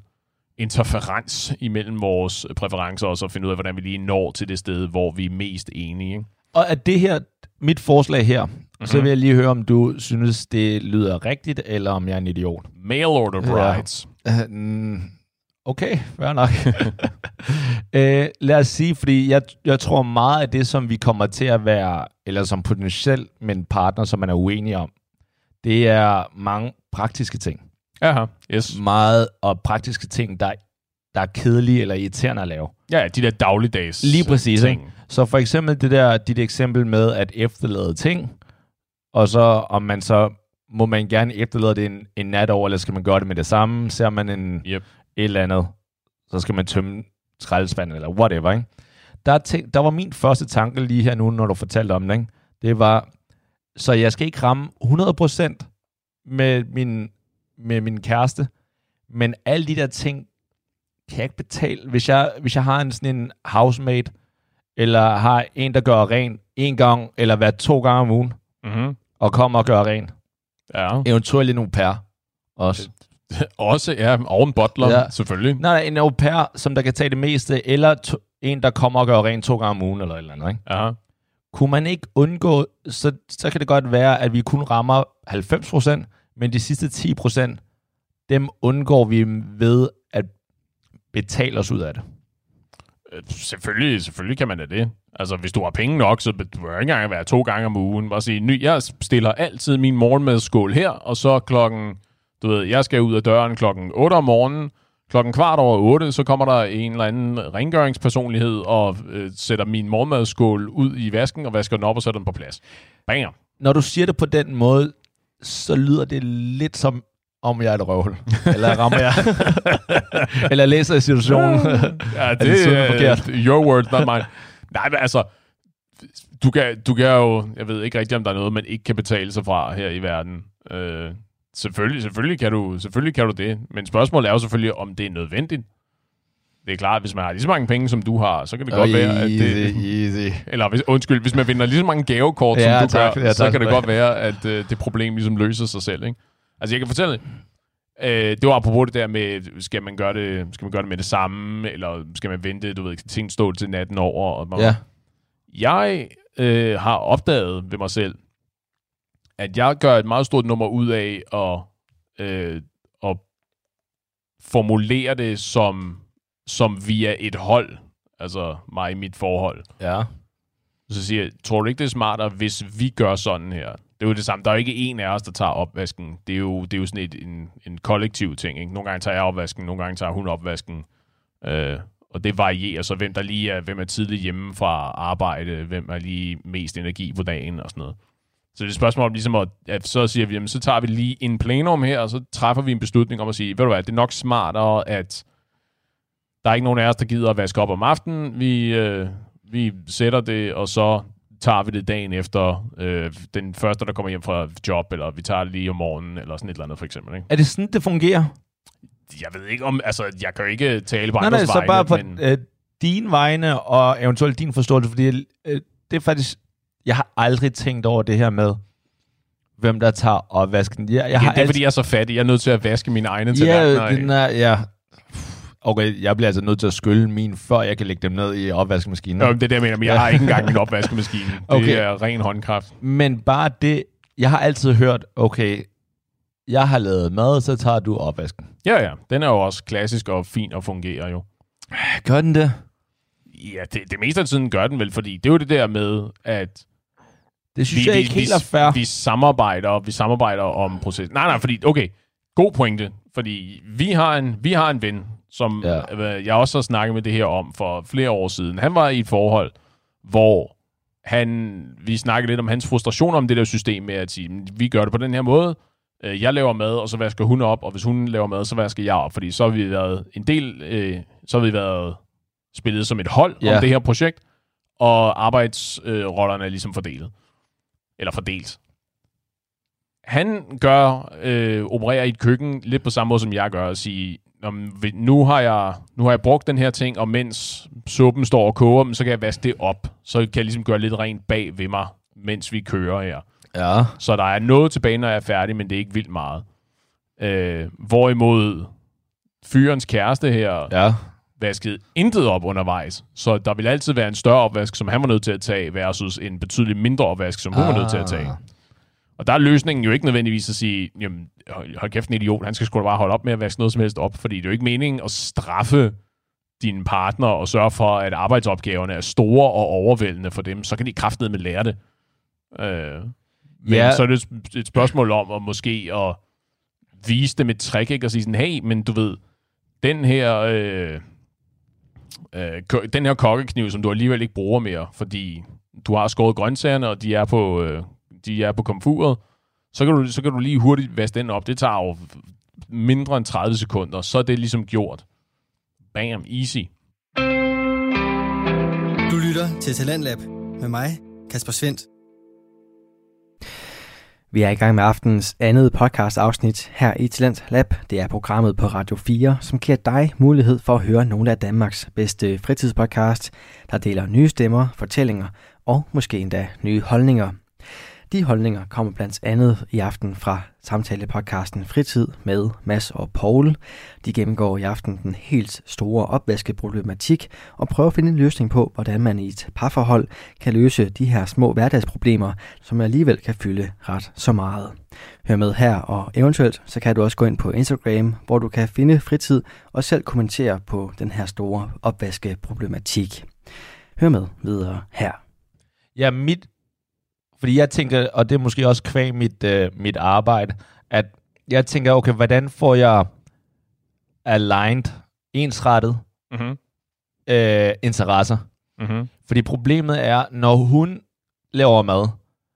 interferens imellem vores præferencer, og så finde ud af, hvordan vi lige når til det sted, hvor vi er mest enige. Ikke? Og at det her, mit forslag her, mm-hmm. Mhm. så vil jeg lige høre, om du synes, det lyder rigtigt, eller om jeg er en idiot. Mail order Ja. brides. Mm, okay, fair nok. uh, lad os sige, fordi jeg, jeg tror meget af det, som vi kommer til at være, eller som potentielt med en partner, som man er uenig om, det er mange praktiske ting. Aha, yes. Meget og praktiske ting, der, der er kedelige eller irriterende at lave. Ja, de der dagligdags Lige præcis, ting. ikke? Så for eksempel det der, dit eksempel med at efterlade ting, og så om man så, må man gerne efterlade det en, en nat over, eller skal man gøre det med det samme? Ser man en, Yep. Et eller andet, så skal man tømme skraldespanden, eller whatever, ikke? Der, er ting, der var min første tanke lige her nu, når du fortalte om det, ikke? Det var, så jeg skal ikke ramme 100% med min, med min kæreste, men alle de der ting kan jeg ikke betale. Hvis jeg, hvis jeg har en sådan en housemate, eller har en, der gør ren en gang, eller hver to gange om ugen, Mm-hmm. og kommer og gør ren. Ja. Eventuelt en au pair også. Også, ja, og en butler, Ja. selvfølgelig. Nej, nej, en au pair, som der kan tage det meste, eller to, en, der kommer og gør rent to gange om ugen, eller et eller andet, ikke? Ja. Kunne man ikke undgå, så, så kan det godt være, at vi kun rammer 90%, men de sidste 10%, dem undgår vi ved at betale os ud af det. Øh, Selvfølgelig, selvfølgelig kan man da det. Altså, hvis du har penge nok, så du ikke engang være to gange om ugen. Bare sige, ny, jeg stiller altid min morgenmadskål her, og så klokken, du ved, jeg skal ud af døren klokken 8 om morgenen, klokken kvart over 8, så kommer der en eller anden rengøringspersonlighed og øh, sætter min morgenmadskål ud i vasken og vasker den op og sætter den på plads. Banger. Når du siger det på den måde, så lyder det lidt som, om jeg er et røvhul. Eller rammer jeg. Eller læser jeg situationen. Ja, det sådan forkert? Your words, not mine. Nej, men altså, du kan, du kan jo, jeg ved ikke rigtig, om der er noget, man ikke kan betale sig fra her i verden. Øh, selvfølgelig, selvfølgelig, kan du, selvfølgelig kan du det, men spørgsmålet er jo selvfølgelig, om det er nødvendigt. Det er klart, at hvis man har lige så mange penge, som du har, så kan det godt være, at det... easy. Eller hvis, undskyld, hvis man vinder lige så mange gavekort, Ja, som du tak. gør, Ja, så tak. kan det godt være, at øh, det problem ligesom løser sig selv. Ikke? Altså, jeg kan fortælle, øh, det var apropos det der med, skal man, gøre det, skal man gøre det med det samme, eller skal man vente, du ved, ting stå til natten over? Og Ja. Jeg øh, har opdaget ved mig selv, at jeg gør et meget stort nummer ud af at, øh, at formulere det som, som via et hold, altså mig i mit forhold. Ja. Så siger jeg, tror du ikke, det er smartere, hvis vi gør sådan her? Det er jo det samme. Der er jo ikke en af os, der tager opvasken. Det er jo, det er jo sådan et, en, en kollektiv ting. Ikke? Nogle gange tager jeg opvasken, nogle gange tager hun opvasken. Øh, og det varierer så, hvem der lige er, hvem er tidligt hjemme fra arbejde, hvem er lige mest energi på dagen og sådan noget. Så det er et spørgsmål om ligesom, at, at så siger vi, jamen, så tager vi lige en plenum her, og så træffer vi en beslutning om at sige, ved du hvad, det er nok smartere, at der er ikke nogen af os, der gider at vaske op om aftenen. Vi, øh, vi sætter det, og så tager vi det dagen efter øh, den første, der kommer hjem fra job, eller vi tager det lige om morgenen, eller sådan et eller andet for eksempel. Ikke? Er det sådan, det fungerer? Jeg ved ikke om, altså, jeg kan jo ikke tale på Nej, nej, andres så vegne, bare på men øh, din vegne og eventuelt din forståelse, fordi øh, det er faktisk, jeg har aldrig tænkt over det her med, hvem der tager opvasken. Jeg, jeg jeg har det er, fordi jeg er så fattig. Jeg er nødt til at vaske mine egne tallerkener. ja, den er, ja. Okay, jeg bliver altså nødt til at skylle min, før jeg kan lægge dem ned i opvaskemaskinen. Nå, men det er det, jeg mener, men jeg har ikke engang en opvaskemaskine. Det Okay. er ren håndkraft. Men bare det, jeg har altid hørt, okay, jeg har lavet mad, så tager du opvasken. Ja, ja. Den er jo også klassisk og fin og fungerer jo. Gør den det? Ja, det, det meste af tiden gør den vel, fordi det er jo det der med, at Det synes jeg ikke helt vi, er fair. vi samarbejder, vi samarbejder om proces. Nej, nej, fordi, okay, god pointe, fordi vi har en, vi har en ven, som Ja. ja. jeg også har snakket med det her om for flere år siden. Han var i et forhold, hvor han, vi snakkede lidt om hans frustration om det der system med at sige, "Men vi gør det på den her måde, Øh, jeg laver mad, og så vasker hun op, og hvis hun laver mad, så vasker jeg op, fordi så har vi været en del, øh, så har vi været spillet som et hold Ja. om det her projekt, og arbejdsrollerne er ligesom fordelt. Eller fordelt. Han gør, øh, opererer i et køkken lidt på samme måde, som jeg gør, og sige, "Nå, men vi- nu har, jeg, nu har jeg brugt den her ting, og mens suppen står og koger, så kan jeg vaske det op. Så kan jeg ligesom gøre lidt rent bag ved mig, mens vi kører her. Ja. Så der er noget tilbage, når jeg er færdig, men det er ikke vildt meget. Øh, hvorimod fyrens kæreste her Ja. Vaskede intet op undervejs. Så der vil altid være en større opvask, som han var nødt til at tage, versus en betydeligt mindre opvask, som hun var nødt til at tage. Ah. Og der er løsningen jo ikke nødvendigvis at sige, jamen, hold kæft en idiot, han skal sgu da bare holde op med at vaske noget som helst op, fordi det er jo ikke meningen at straffe din partner og sørge for, at arbejdsopgaverne er store og overvældende for dem, så kan de kraftedeme lære det. Øh, men Ja. så er det et spørgsmål om at måske at vise dem et trick, ikke? Og sige sådan, hey, men du ved, den her, øh, øh, den her kokkekniv, som du alligevel ikke bruger mere, fordi du har skåret grøntsagerne, og de er på, øh, de er på komfuret, så kan, du, så kan du lige hurtigt vaske den op. Det tager jo mindre end 30 sekunder, så er det ligesom gjort. Bam, easy. Du lytter til Talentlab med mig, Kasper Svendt. Vi er i gang med aftens andet podcast afsnit her i Talent Lab. Det er programmet på Radio 4, som giver dig mulighed for at høre nogle af Danmarks bedste fritidspodcast, der deler nye stemmer, fortællinger og måske endda nye holdninger. De holdninger kommer blandt andet i aften fra samtalepodcasten Fritid med Mass og Paul. De gennemgår i aften den helt store opvaskeproblematik og prøver at finde en løsning på, hvordan man i et parforhold kan løse de her små hverdagsproblemer, som alligevel kan fylde ret så meget. Hør med her, og eventuelt så kan du også gå ind på Instagram, hvor du kan finde fritid og selv kommentere på den her store opvaskeproblematik. Hør med videre her. Ja, mit... Fordi jeg tænker, og det er måske også kvæg mit, øh, mit arbejde, at jeg tænker, okay, hvordan får jeg aligned, ensrettet Mm-hmm. øh, interesser? Mm-hmm. Fordi problemet er, når hun laver mad,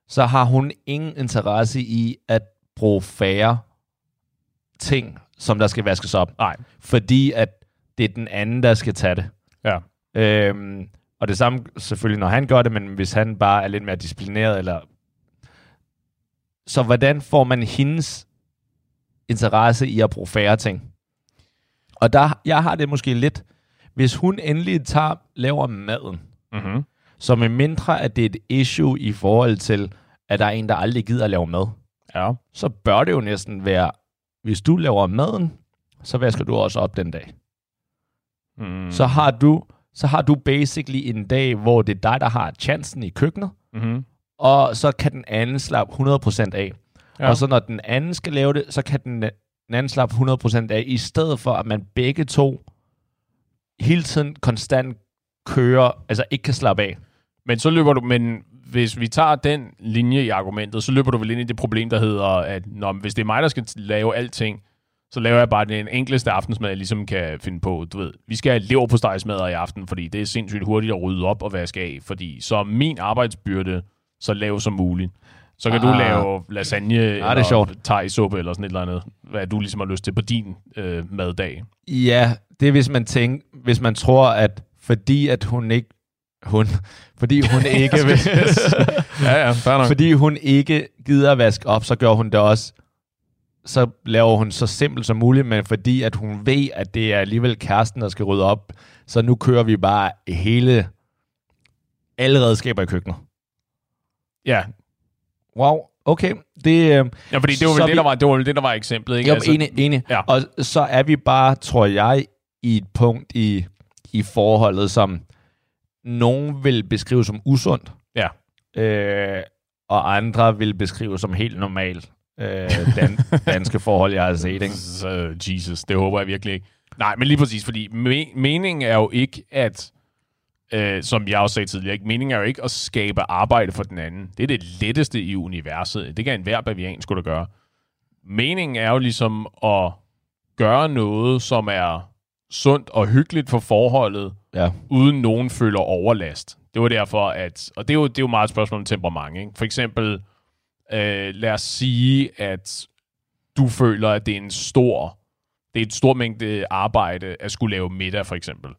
så har hun ingen interesse i at bruge færre ting, som der skal vaskes op. Nej. Fordi at det er den anden, der skal tage det. Ja. Øhm, og det samme selvfølgelig, når han gør det, men hvis han bare er lidt mere disciplineret, eller... Så hvordan får man hendes interesse i at bruge færre ting? Og der, jeg har det måske lidt, hvis hun endelig tager, laver maden, Mm-hmm. så med mindre, at det er et issue i forhold til, at der er en, der aldrig gider at lave mad, Ja. så bør det jo næsten være, hvis du laver maden, så vasker du også op den dag. Mm. Så har du så har du basically en dag, hvor det er dig, der har chancen i køkkenet, Mm-hmm. og så kan den anden slappe 100% af. Ja. Og så når den anden skal lave det, så kan den, den anden slappe 100% af, i stedet for at man begge to hele tiden konstant kører, altså ikke kan slappe af. Men så løber du, men hvis vi tager den linje i argumentet, så løber du vel ind i det problem, der hedder, at når, hvis det er mig, der skal lave alting, så laver jeg bare den enkleste aftensmad, jeg ligesom kan finde på. Du ved, vi skal have lever på i aften, fordi det er sindssygt hurtigt at rydde op og vaske af, fordi så er min arbejdsbyrde så lav som muligt. Så kan ah. du Ah. lave lasagne det er eller sjovt. thai-suppe eller sådan et eller andet, hvad du ligesom har lyst til på din øh, maddag. Ja, det er hvis man tænker, hvis man tror, at fordi at hun ikke hun, fordi hun ikke vil, ja, ja, fordi hun ikke gider at vaske op, så gør hun det også så laver hun så simpelt som muligt, men fordi at hun ved, at det er alligevel kæresten, der skal rydde op, så nu kører vi bare hele alle redskaber i køkkenet. Ja, Wow, okay. Det, øh, ja fordi det var, vel det, der var, det var vel det, der var eksemplet. Ikke? jeg er enig, enig. Ja. Og så er vi bare, tror jeg, i et punkt i, i forholdet, som nogen vil beskrive som usundt, Ja. øh, og andre vil beskrive som helt normalt øh, dan, danske forhold, jeg har set. Ikke? Så, Jesus, det håber jeg virkelig ikke. Nej, men lige præcis, fordi me- meningen er jo ikke, at, øh, som jeg også sagde tidligere, ikke? meningen er jo ikke at skabe arbejde for den anden. Det er det letteste i universet. Det kan enhver bavian skulle da gøre. Meningen er jo ligesom at gøre noget, som er sundt og hyggeligt for forholdet, Ja. uden nogen føler overlast. Det var derfor, at... Og det er jo, det er jo meget et spørgsmål om temperament. Ikke? For eksempel, øh, lad os sige, at du føler, at det er en stor... Det er et stort mængde arbejde at skulle lave middag, for eksempel.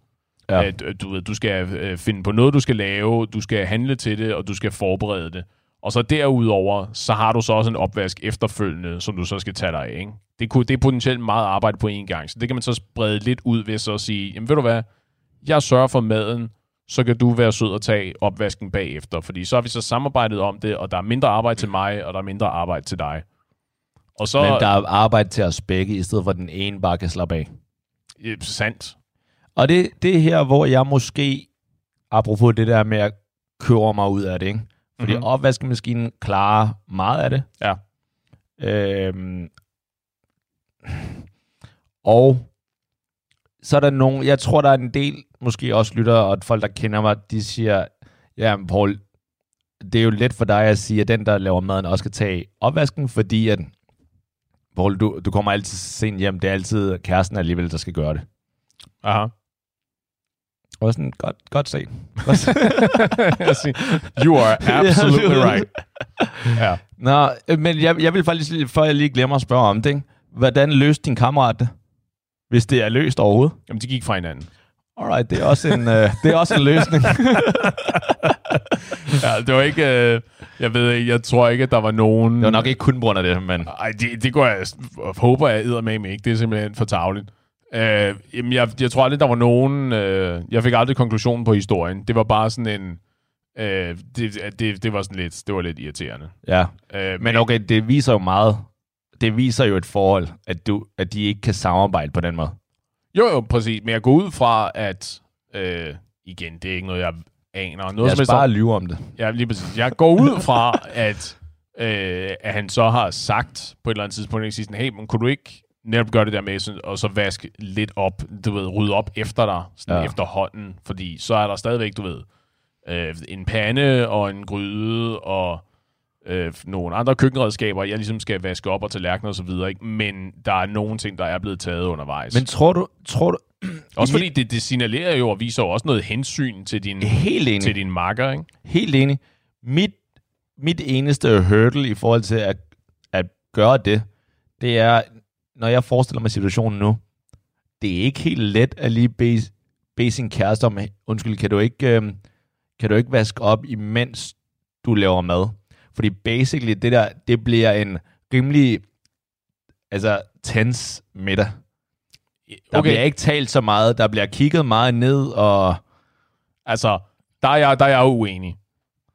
Ja. At, øh, du, ved, du skal øh, finde på noget, du skal lave, du skal handle til det, og du skal forberede det. Og så derudover, så har du så også en opvask efterfølgende, som du så skal tage dig af. Ikke? Det, kunne, det er potentielt meget arbejde på én gang, så det kan man så sprede lidt ud ved så at sige, jamen ved du hvad, jeg sørger for maden, så kan du være sød og tage opvasken bagefter. Fordi så har vi så samarbejdet om det, og der er mindre arbejde til mig, og der er mindre arbejde til dig. Og så... Men der er arbejde til os begge, i stedet for at den ene bare kan slappe af. Øh, sandt. Og det, det er her, hvor jeg måske, apropos det der med at køre mig ud af det, ikke? Fordi Mhm. mm-hmm. opvaskemaskinen klarer meget af det. Ja. Øhm, og så er der nogen, jeg tror, der er en del, måske også lytter, og folk, der kender mig, de siger, ja, Paul, det er jo let for dig at sige, at den, der laver maden, også skal tage opvasken, fordi at, Paul, du, du kommer altid sent hjem, det er altid kæresten alligevel, der skal gøre det. Aha. Og sådan, godt, godt set. You are absolutely right. Ja. Nå, øh, men jeg, jeg vil faktisk, før jeg lige glemmer at spørge om det, ikke? hvordan løste din kammerat det? Hvis det er løst overhovedet. Jamen, de gik fra hinanden. Alright, det er også en, øh, det er også en løsning. ja, det var ikke... Øh, jeg ved ikke, jeg tror ikke, at der var nogen... Det var nok ikke kun grund af det, men... Ej, det, det går jeg... Håber jeg æder med ikke. Det er simpelthen for tavligt. Øh, jamen, jeg, jeg tror aldrig, der var nogen... Øh, jeg fik aldrig konklusionen på historien. Det var bare sådan en... Øh, det, det, det var sådan lidt, det var lidt irriterende. Ja, Øh, men okay, det viser jo meget... Det viser jo et forhold, at, du, at de ikke kan samarbejde på den måde. Jo, jo, præcis. Men jeg går ud fra, at... Øh, igen, det er ikke noget, jeg aner. Noget, os helst bare om- lyve om det. Ja, lige præcis. Jeg går ud fra, at, øh, at han så har sagt på et eller andet tidspunkt, sige sådan, hey, men kunne du ikke netop gøre det der med, sådan, og så vaske lidt op, du ved, rydde op efter dig, sådan Ja. ja. efterhånden, fordi så er der stadigvæk, du ved, øh, en pande og en gryde og øh, nogle andre køkkenredskaber, jeg ligesom skal vaske op og tallerkener og så videre, ikke? men der er nogle ting, der er blevet taget undervejs. Men tror du... Tror du også fordi det, det signalerer jo og viser jo også noget hensyn til din, helt enig. til din makker, ikke? Helt enig. Mit, mit eneste hurdle i forhold til at, at gøre det, det er, når jeg forestiller mig situationen nu, det er ikke helt let at lige bede, bede sin kæreste om, undskyld, kan du ikke, øhm, kan du ikke vaske op, imens du laver mad? Fordi basically, det der, det bliver en rimelig, altså, tense middag. Der okay. bliver ikke talt så meget, der bliver kigget meget ned, og Altså, der er jeg, der er jeg uenig.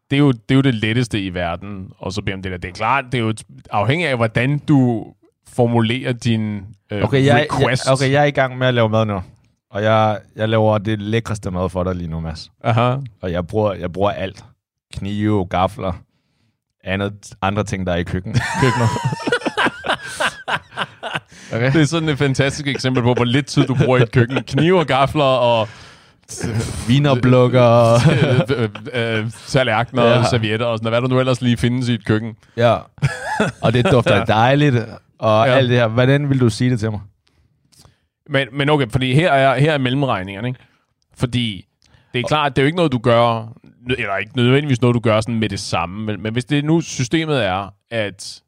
Det er jo, det er jo det letteste i verden, og så bede om det der. Det er klart, det er jo afhængig af, hvordan du formulerer din øh, Okay, jeg, request. jeg, okay, jeg er i gang med at lave mad nu. Og jeg, jeg laver det lækreste mad for dig lige nu, Mads. Aha. Og jeg bruger, jeg bruger alt. Knive, gafler, andet, andre ting, der er i køkken. køkkenet. okay. Det er sådan et fantastisk eksempel på, hvor lidt tid du bruger i et køkken. Knive og gafler og Vinerblukker. øh, øh, øh, tallerkener Ja. servietter og sådan. Hvad der nu ellers lige findes i et køkken. ja. Og det dufter dejligt. Og Ja. ja. alt det her. Hvordan vil du sige det til mig? Men, men okay, fordi her er, her er mellemregningerne, ikke? Fordi det er klart, det er jo ikke noget, du gør, eller ikke nødvendigvis noget, du gør sådan med det samme, men, men hvis det nu systemet er, at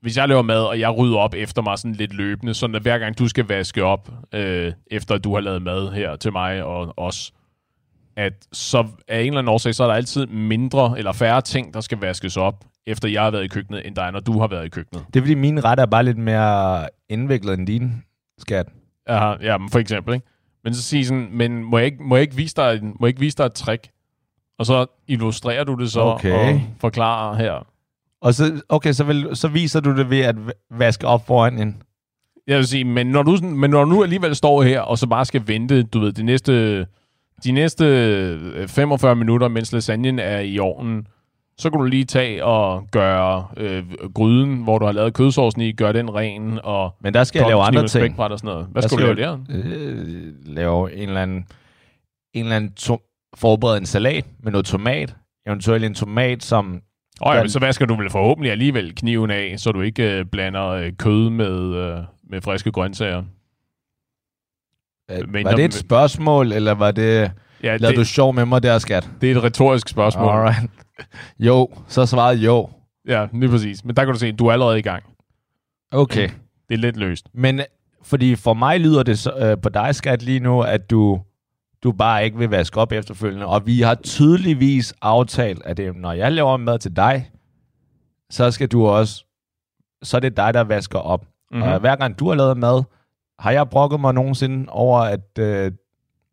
hvis jeg laver mad, og jeg rydder op efter mig sådan lidt løbende, sådan at hver gang du skal vaske op, øh, efter at du har lavet mad her til mig og os, at så af en eller anden årsag, så er der altid mindre eller færre ting, der skal vaskes op, efter jeg har været i køkkenet, end der er, når du har været i køkkenet. Det er fordi, mine retter er bare lidt mere indviklet end din skat. Ja, ja, for eksempel, ikke? Men så sige sådan, men må jeg ikke, må jeg ikke, vise, dig, må jeg ikke vise dig et trick? Og så illustrerer du det så Okay. og forklarer her. Og så, okay, så, vil, så viser du det ved at vaske op foran en. Jeg vil sige, men når, du, men når du nu alligevel står her, og så bare skal vente, du ved, de næste, de næste øh, 45 minutter, mens lasagnen er i ovnen, så kan du lige tage og gøre øh, gryden, hvor du har lavet kødsovsen i, gøre den ren, og Men der skal jeg lave andre ting. og sådan noget. Hvad Der skal du skal lave der? øh, lave en eller anden, en eller anden to- forberede en salat med noget tomat. Eventuelt en tomat, som... Åh oh, ja, men så vasker du vel forhåbentlig alligevel kniven af, så du ikke øh, blander øh, kød med, øh, med friske grøntsager. Øh, Men var det et spørgsmål, eller var det... Ja, Lavede du sjov med mig der, skat? det er et retorisk spørgsmål. Alright. Jo, så svarede jo. Ja, lige præcis. Men der kan du se, du er allerede i gang. Okay. Det er lidt løst. Men fordi for mig lyder det så, øh, på dig, skat, lige nu, at du, du bare ikke vil vaske op efterfølgende. Og vi har tydeligvis aftalt, at det, når jeg laver mad til dig, så skal du også... Så er det dig, der vasker op. Mm-hmm. Og hver gang du har lavet mad, har jeg brokket mig nogensinde over, at, øh,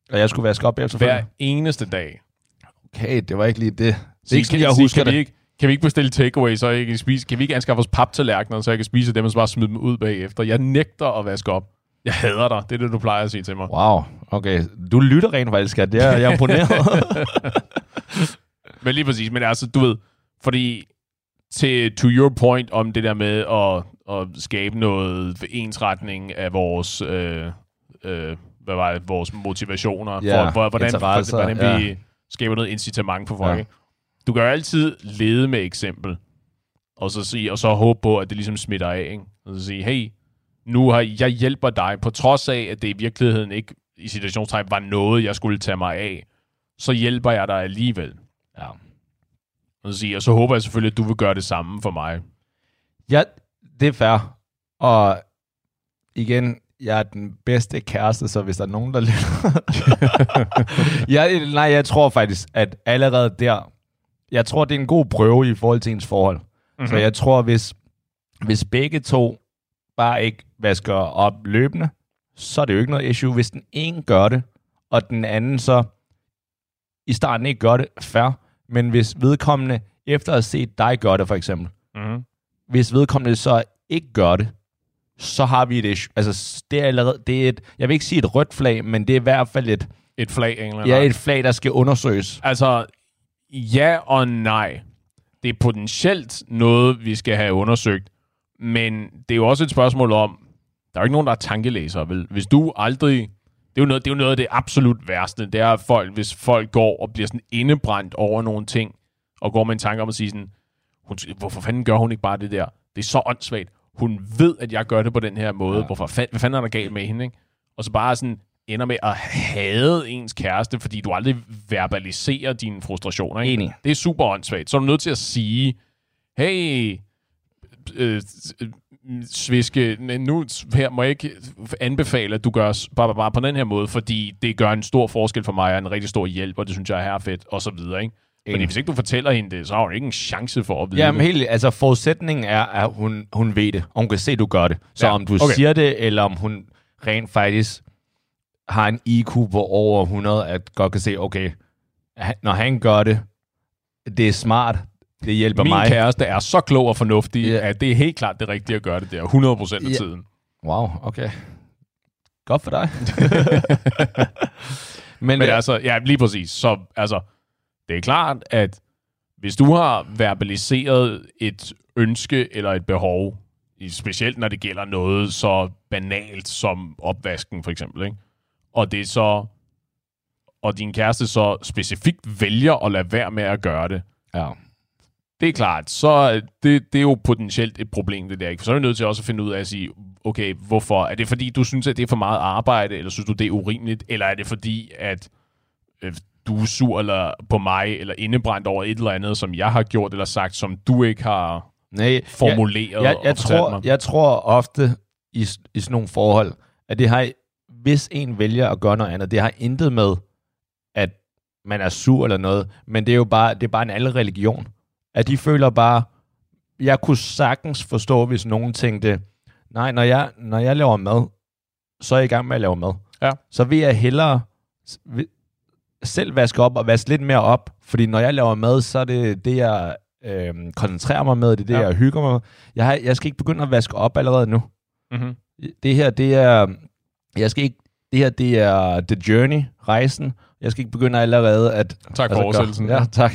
at jeg skulle vaske op efterfølgende? Hver eneste dag. Okay, det var ikke lige det. Det er ikke sådan, jeg husker kan Vi det. ikke, kan vi ikke bestille takeaway, så jeg kan spise? Kan vi ikke anskaffe os paptallerkener, så jeg kan spise dem, og så bare smide dem ud bagefter? Jeg nægter at vaske op. Jeg hader dig. Det er det, du plejer at sige til mig. Wow, okay. Du lytter rent faktisk. Det er jeg er imponeret. Men lige præcis, men altså, du ved, fordi til to your point om det der med at, at skabe noget ensretning af vores, øh, øh, hvad var det, vores motivationer, Ja, for, for, hvordan, for, hvordan vi ja. skaber noget incitament for folk. Ja. Ja. Du kan jo altid lede med eksempel, og så, sige, og så håbe på, at det ligesom smitter af. Ikke? Og så sige, hey, nu har jeg hjælper dig, på trods af, at det i virkeligheden ikke i situationstegn var noget, jeg skulle tage mig af, så hjælper jeg dig alligevel. ja. Og så, og så håber jeg selvfølgelig, at du vil gøre det samme for mig. Ja, det er fair. Og igen, jeg er den bedste kæreste, så hvis der er nogen, der lytter... jeg, nej, jeg tror faktisk, at allerede der, jeg tror, det er en god prøve i forhold til ens forhold. Mm-hmm. Så jeg tror, hvis, hvis begge to bare ikke vasker op løbende, så er det jo ikke noget issue. Hvis den ene gør det, og den anden så i starten ikke gør det, fair. Men hvis vedkommende, efter at have set dig gøre det for eksempel, Mm-hmm. hvis vedkommende så ikke gør det, så har vi et issue. Altså, det er allerede, det er et, jeg vil ikke sige et rødt flag, men det er i hvert fald et, Et flag, anden ja, et flag, der skal undersøges. Altså, ja og nej. Det er potentielt noget, vi skal have undersøgt. Men det er jo også et spørgsmål om, der er jo ikke nogen, der er tankelæsere. Vel? Hvis du aldrig... Det er, jo noget, det er jo noget af det absolut værste. Det er, at folk, hvis folk går og bliver sådan indebrændt over nogle ting, og går med en tanke om at sige sådan, hun, hvorfor fanden gør hun ikke bare det der? Det er så åndssvagt. Hun ved, at jeg gør det på den her måde. Ja. Hvorfor fanden, hvad fanden er der galt med hende? Ikke? Og så bare sådan ender med at hade ens kæreste, fordi du aldrig verbaliserer dine frustrationer. Ikke? Enig. Det er super åndssvagt. Så er du nødt til at sige, hey, øh, øh, sviske, nu her må jeg ikke anbefale, at du gør bare, bare på den her måde, fordi det gør en stor forskel for mig, og en rigtig stor hjælp, og det synes jeg er herfedt, og så videre, ikke? Fordi hvis ikke du fortæller hende det, så har hun ikke en chance for at vide Jamen det. helt, altså forudsætningen er, at hun, hun ved det, og hun kan se, at du gør det. Så Ja, om du okay. siger det, eller om hun rent faktisk har en IQ på over 100, at godt kan se, okay, når han gør det, det er smart, det hjælper Min mig. kæreste er så klog og fornuftig, Ja. at det er helt klart det rigtige at gøre det der, 100% af Ja. tiden. Wow, okay. Godt for dig. Men, Men altså, ja, lige præcis. Så altså, det er klart, at hvis du har verbaliseret et ønske eller et behov, specielt når det gælder noget så banalt som opvasken for eksempel, ikke? og det er så og din kæreste så specifikt vælger at lade være med at gøre det, ja. Det er klart, så er det, det er jo potentielt et problem, det der. Ikke? For så er du nødt til også at finde ud af at sige, okay, hvorfor? Er det fordi, du synes, at det er for meget arbejde, eller synes du, det er urimeligt? Eller er det fordi, at øh, du er sur eller på mig, eller indebrændt over et eller andet, som jeg har gjort eller sagt, som du ikke har Nej, formuleret jeg, jeg, jeg, tror, mig? jeg tror ofte i, i sådan nogle forhold, at det har, hvis en vælger at gøre noget andet, det har intet med, at man er sur eller noget, men det er jo bare, det er bare en anden religion. At de føler bare, jeg kunne sagtens forstå, hvis nogen tænkte, nej, når jeg, når jeg laver mad, så er jeg i gang med at lave mad. Ja. Så vil jeg hellere selv vaske op og vaske lidt mere op, fordi når jeg laver mad, så er det det, jeg øh, koncentrerer mig med, det er det, Ja. jeg hygger mig med. Jeg, har, jeg skal ikke begynde at vaske op allerede nu. Mm-hmm. Det her, det er, jeg skal ikke, det her, det er The Journey, rejsen. Jeg skal ikke begynde allerede at... Tak for gøre- oversættelsen. Ja, tak.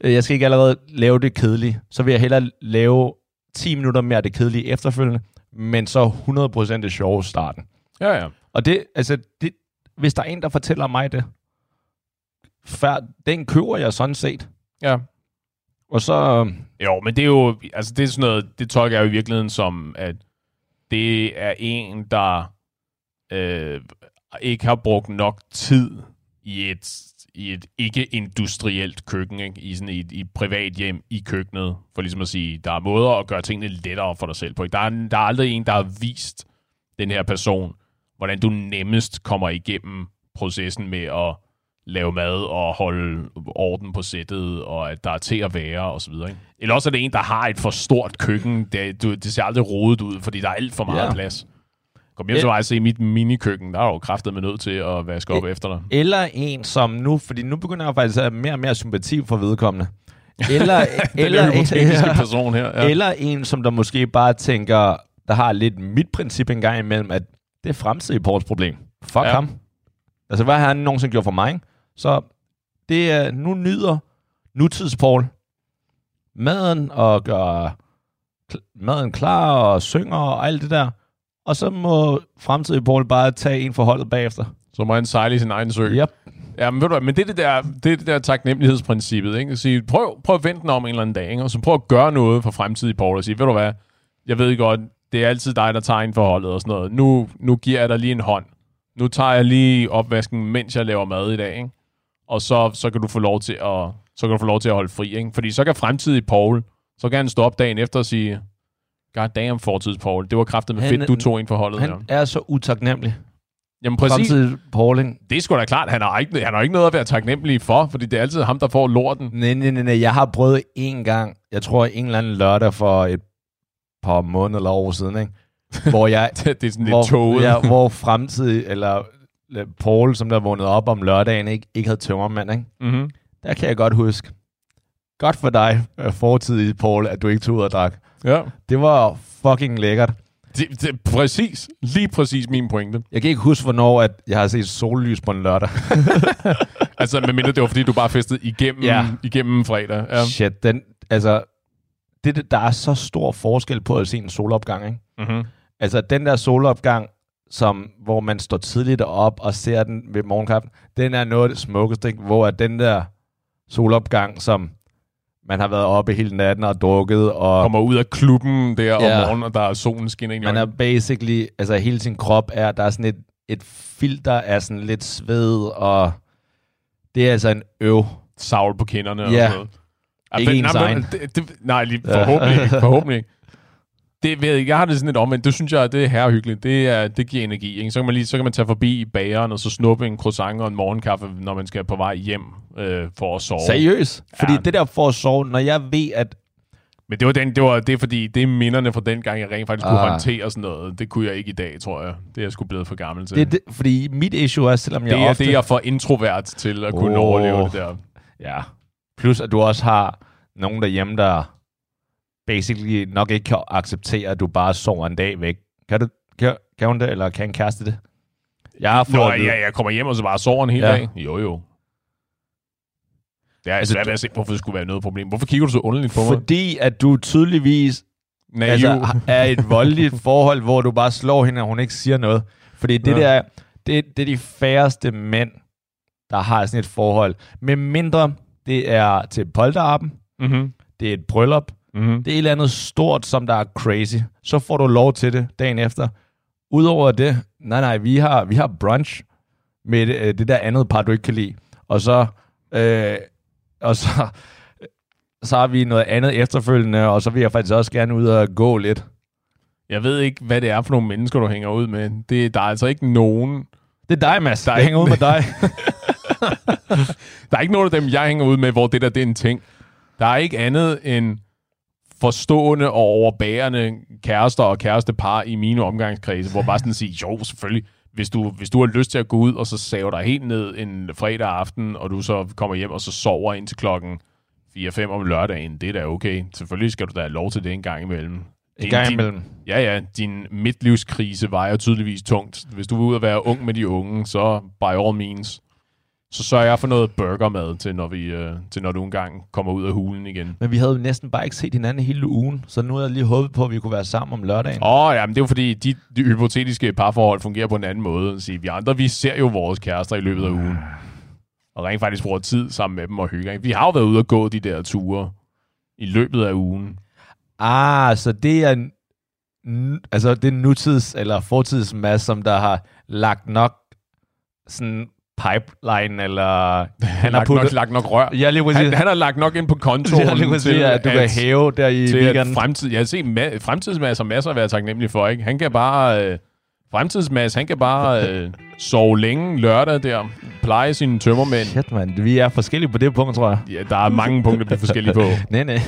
Øh, Jeg skal ikke allerede lave det kedelige. Så vil jeg hellere lave 10 minutter mere af det kedelige efterfølgende, men så 100% det sjove starten. Ja, ja. Og det, altså, det, hvis der er en, der fortæller mig det, før, den køber jeg sådan set. Ja. Og så, Jo, men det er jo, altså det er sådan noget, det tolker jeg jo i virkeligheden som, at det er en, der øh, ikke har brugt nok tid i et, i et ikke-industrielt køkken, ikke? i sådan et, i et privat hjem i køkkenet, for ligesom at sige, der er måder at gøre tingene lettere for dig selv på. Ikke? Der, er, der er aldrig en, der har vist den her person, hvordan du nemmest kommer igennem processen med at lave mad og holde orden på sættet, og at der er til at være, og så videre. Ikke? Eller også er det en, der har et for stort køkken. Det, du, det ser aldrig rodet ud, fordi der er alt for meget Ja. plads. Kom hjem til mig og se mit minikøkken. Der er jo kraftet med nødt til at vaske op efter dig. eller en som nu, fordi nu begynder jeg faktisk at have mere og mere sympati for vedkommende. Eller, eller, hypotetiske person her. Ja. eller en, som der måske bare tænker, der har lidt mit princip en gang imellem, at det er fremtidig Pauls problem. Fuck Ja. ham. Altså, hvad har han nogensinde gjort for mig? Så det er, nu nyder nutids Paul maden og gør maden klar og synger og alt det der. Og så må fremtidig Paul bare tage en forholdet bagefter. Så må han sejle i sin egen sø. Yep. Ja, men ved du hvad, men det er det der, det er det der taknemmelighedsprincippet, ikke? At sige, prøv, prøv at vente den om en eller anden dag, ikke? Og så prøv at gøre noget for fremtidig Paul og sige, ved du hvad, jeg ved godt, det er altid dig, der tager en forholdet og sådan noget. Nu, nu giver jeg dig lige en hånd. Nu tager jeg lige opvasken, mens jeg laver mad i dag, ikke? Og så, så kan du få lov til at, så kan du få lov til at holde fri, ikke? Fordi så kan fremtidig Paul, så kan han stå op dagen efter og sige, God damn, fortids Paul, det var kraftet med Han- fedt, du tog en forholdet Han her. er så utaknemmelig. Jamen præcis. Fremtidig Pauling. Det er sgu da klart. Han har, ikke, han har ikke noget at være taknemmelig for, fordi det er altid ham, der får lorten. Nej, nej, nej, nej. Jeg har prøvet en gang, jeg tror en eller anden lørdag for et par måneder eller år siden, ikke? hvor jeg... Det er sådan hvor, lidt toget. Ja, hvor fremtidig, eller eller Paul, som der vågnede op om lørdagen, ikke, ikke havde tømmermand, ikke? Mm-hmm. Der kan jeg godt huske. Godt for dig, øh, fortidig Paul, at du ikke tog ud og drak. Ja. Det var fucking lækkert. Det, det, præcis. Lige præcis min pointe. Jeg kan ikke huske, hvornår at jeg har set sollys på en lørdag. Altså, medmindre det var, fordi du bare festede igennem, Ja. igennem fredag. Ja. Shit, den, altså, det, det- der er så stor forskel på at se en solopgang, ikke? Mm-hmm. Altså, den der solopgang, som, hvor man står tidligt op og ser den ved morgenkaffen, den er noget af det smukkeste, ikke? Hvor at den der solopgang, som man har været oppe hele natten og drukket, og Kommer ud af klubben der Ja. om morgenen, og der er solen skinner ind i man er basically, altså hele sin krop er, der er sådan et, et filter af sådan lidt sved, og det er altså en øv. savl på kinderne og Ja. sådan noget. Ikke ens egen. Det, det, nej, lige, forhåbentlig ikke. Forhåbentlig ikke. Det jeg. Jeg har det sådan lidt omvendt. Det synes jeg, det er herrehyggeligt. Det, er, det giver energi. Ikke? Så, kan man lige, så kan man tage forbi bageren og så snuppe en croissant og en morgenkaffe, når man skal på vej hjem øh, for at sove. Seriøst? Fordi Ja. det der for at sove, når jeg ved, at Men det var, den, det var det fordi, det er minderne fra den gang, jeg rent faktisk kunne Ah. håndtere sådan noget. Det kunne jeg ikke i dag, tror jeg. Det er jeg sgu blevet for gammel til. det, det, fordi mit issue er, selvom jeg det, er, ofte... det er jeg for introvert til at kunne Åh. overleve det der. Ja. Plus, at du også har nogen derhjemme, der basically nok ikke kan acceptere, at du bare sover en dag væk. Kan, du, kan, kan hun det, eller kan en kæreste det? Jeg har fået Nå, ja, jeg kommer hjem og så bare sover en hel Ja. dag. Jo, jo. Det er altså, Altså, svært at se, hvorfor det skulle være noget problem. Hvorfor kigger du så underligt på mig? Fordi at du tydeligvis altså, er et voldeligt forhold, hvor du bare slår hende, og hun ikke siger noget. Fordi det Ja. der, det, det er de færreste mænd, der har sådan et forhold. Med mindre det er til polterappen, mm-hmm. det er et bryllup, Mm-hmm. det er et eller andet stort, som der er crazy. Så får du lov til det dagen efter. Udover det, nej nej, vi har, vi har brunch med det, øh, det der andet par, du ikke kan lide. Og så, øh, og så, så har vi noget andet efterfølgende, og så vil jeg faktisk også gerne ud og gå lidt. Jeg ved ikke, hvad det er for nogle mennesker, du hænger ud med. Det, der er altså ikke nogen... Det er dig, Mads. Der er jeg hænger ud ikke- med dig. Der er ikke nogen af dem, jeg hænger ud med, hvor det der det er en ting. Der er ikke andet end forstående og overbærende kærester og kærestepar i mine omgangskredse, hvor bare sådan at sige, jo, selvfølgelig, hvis du, hvis du har lyst til at gå ud, og så save dig helt ned en fredag aften, og du så kommer hjem og så sover ind til klokken 4-5 om lørdagen, det er da okay. Selvfølgelig skal du da have lov til det en gang imellem. En Din- gang din- imellem. Ja, ja, din midtlivskrise vejer tydeligvis tungt. Hvis du vil ud og være ung med de unge, så by all means. Så sørger jeg for noget burgermad til, når, vi, øh, til når du engang kommer ud af hulen igen. Men vi havde jo næsten bare ikke set hinanden hele ugen, så nu har jeg lige håbet på, at vi kunne være sammen om lørdagen. Åh, oh, ja, men det er jo fordi, de, de hypotetiske parforhold fungerer på en anden måde. Så vi andre, vi ser jo vores kærester i løbet af ugen. Og rent faktisk bruger tid sammen med dem og hygger. ikke? Vi har jo været ude og gå de der ture i løbet af ugen. Ah, så det er, altså det er nutids- eller fortids Mads, som der har lagt nok sådan pipeline, eller han har lagt, puttet... nok, lagt nok rør. Ja, lige. Han, han har lagt nok ind på kontoen Ja, lige præcis, at du kan hæve der i til weekenden. fremtid, jeg set ma- fremtidsmasser masser at være taknemmelig for, ikke? Han kan bare... Øh, fremtidsmass, han kan bare øh, sove længe lørdag der, pleje sine tømmermænd. Shit, man. Vi er forskellige på det punkt, tror jeg. Ja, der er mange punkter, vi er forskellige på. Nej, nej.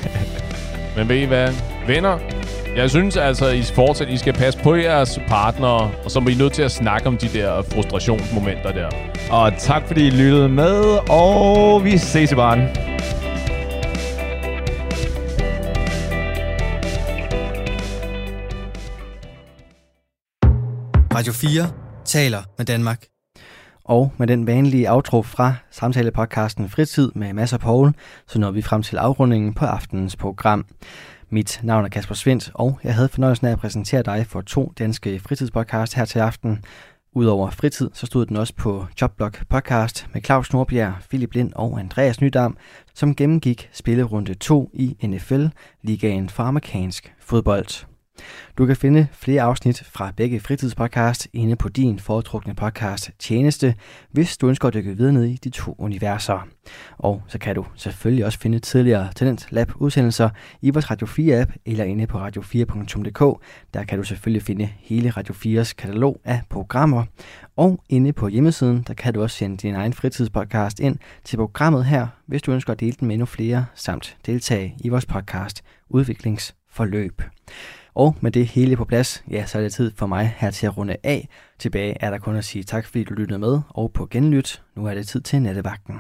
Men ved I hvad? Venner, jeg synes altså, I fortsat, I skal passe på jeres partnere, og så er I nødt til at snakke om de der frustrationsmomenter der. Og tak fordi I lyttede med, og vi ses i baren. Radio 4 taler med Danmark. Og med den vanlige outro fra samtalepodcasten Fritid med Mads og Paul, så når vi frem til afrundingen på aftenens program. Mit navn er Kasper Svendt, og jeg havde fornøjelsen af at præsentere dig for to danske fritidspodcast her til aften. Udover fritid, så stod den også på Jobblog podcast med Claus Nordbjerg, Philip Lind og Andreas Nydam, som gennemgik spillerunde 2 i NFL, ligaen for amerikansk fodbold. Du kan finde flere afsnit fra begge fritidspodcast inde på din foretrukne podcast tjeneste, hvis du ønsker at dykke videre ned i de to universer. Og så kan du selvfølgelig også finde tidligere Talent Lab udsendelser i vores Radio 4 app eller inde på radio4.dk. Der kan du selvfølgelig finde hele Radio 4's katalog af programmer. Og inde på hjemmesiden, der kan du også sende din egen fritidspodcast ind til programmet her, hvis du ønsker at dele den med endnu flere, samt deltage i vores podcast Udviklingsforløb. Og med det hele på plads, ja, så er det tid for mig her til at runde af. Tilbage er der kun at sige tak, fordi du lyttede med, og på genlyt. Nu er det tid til nattevagten.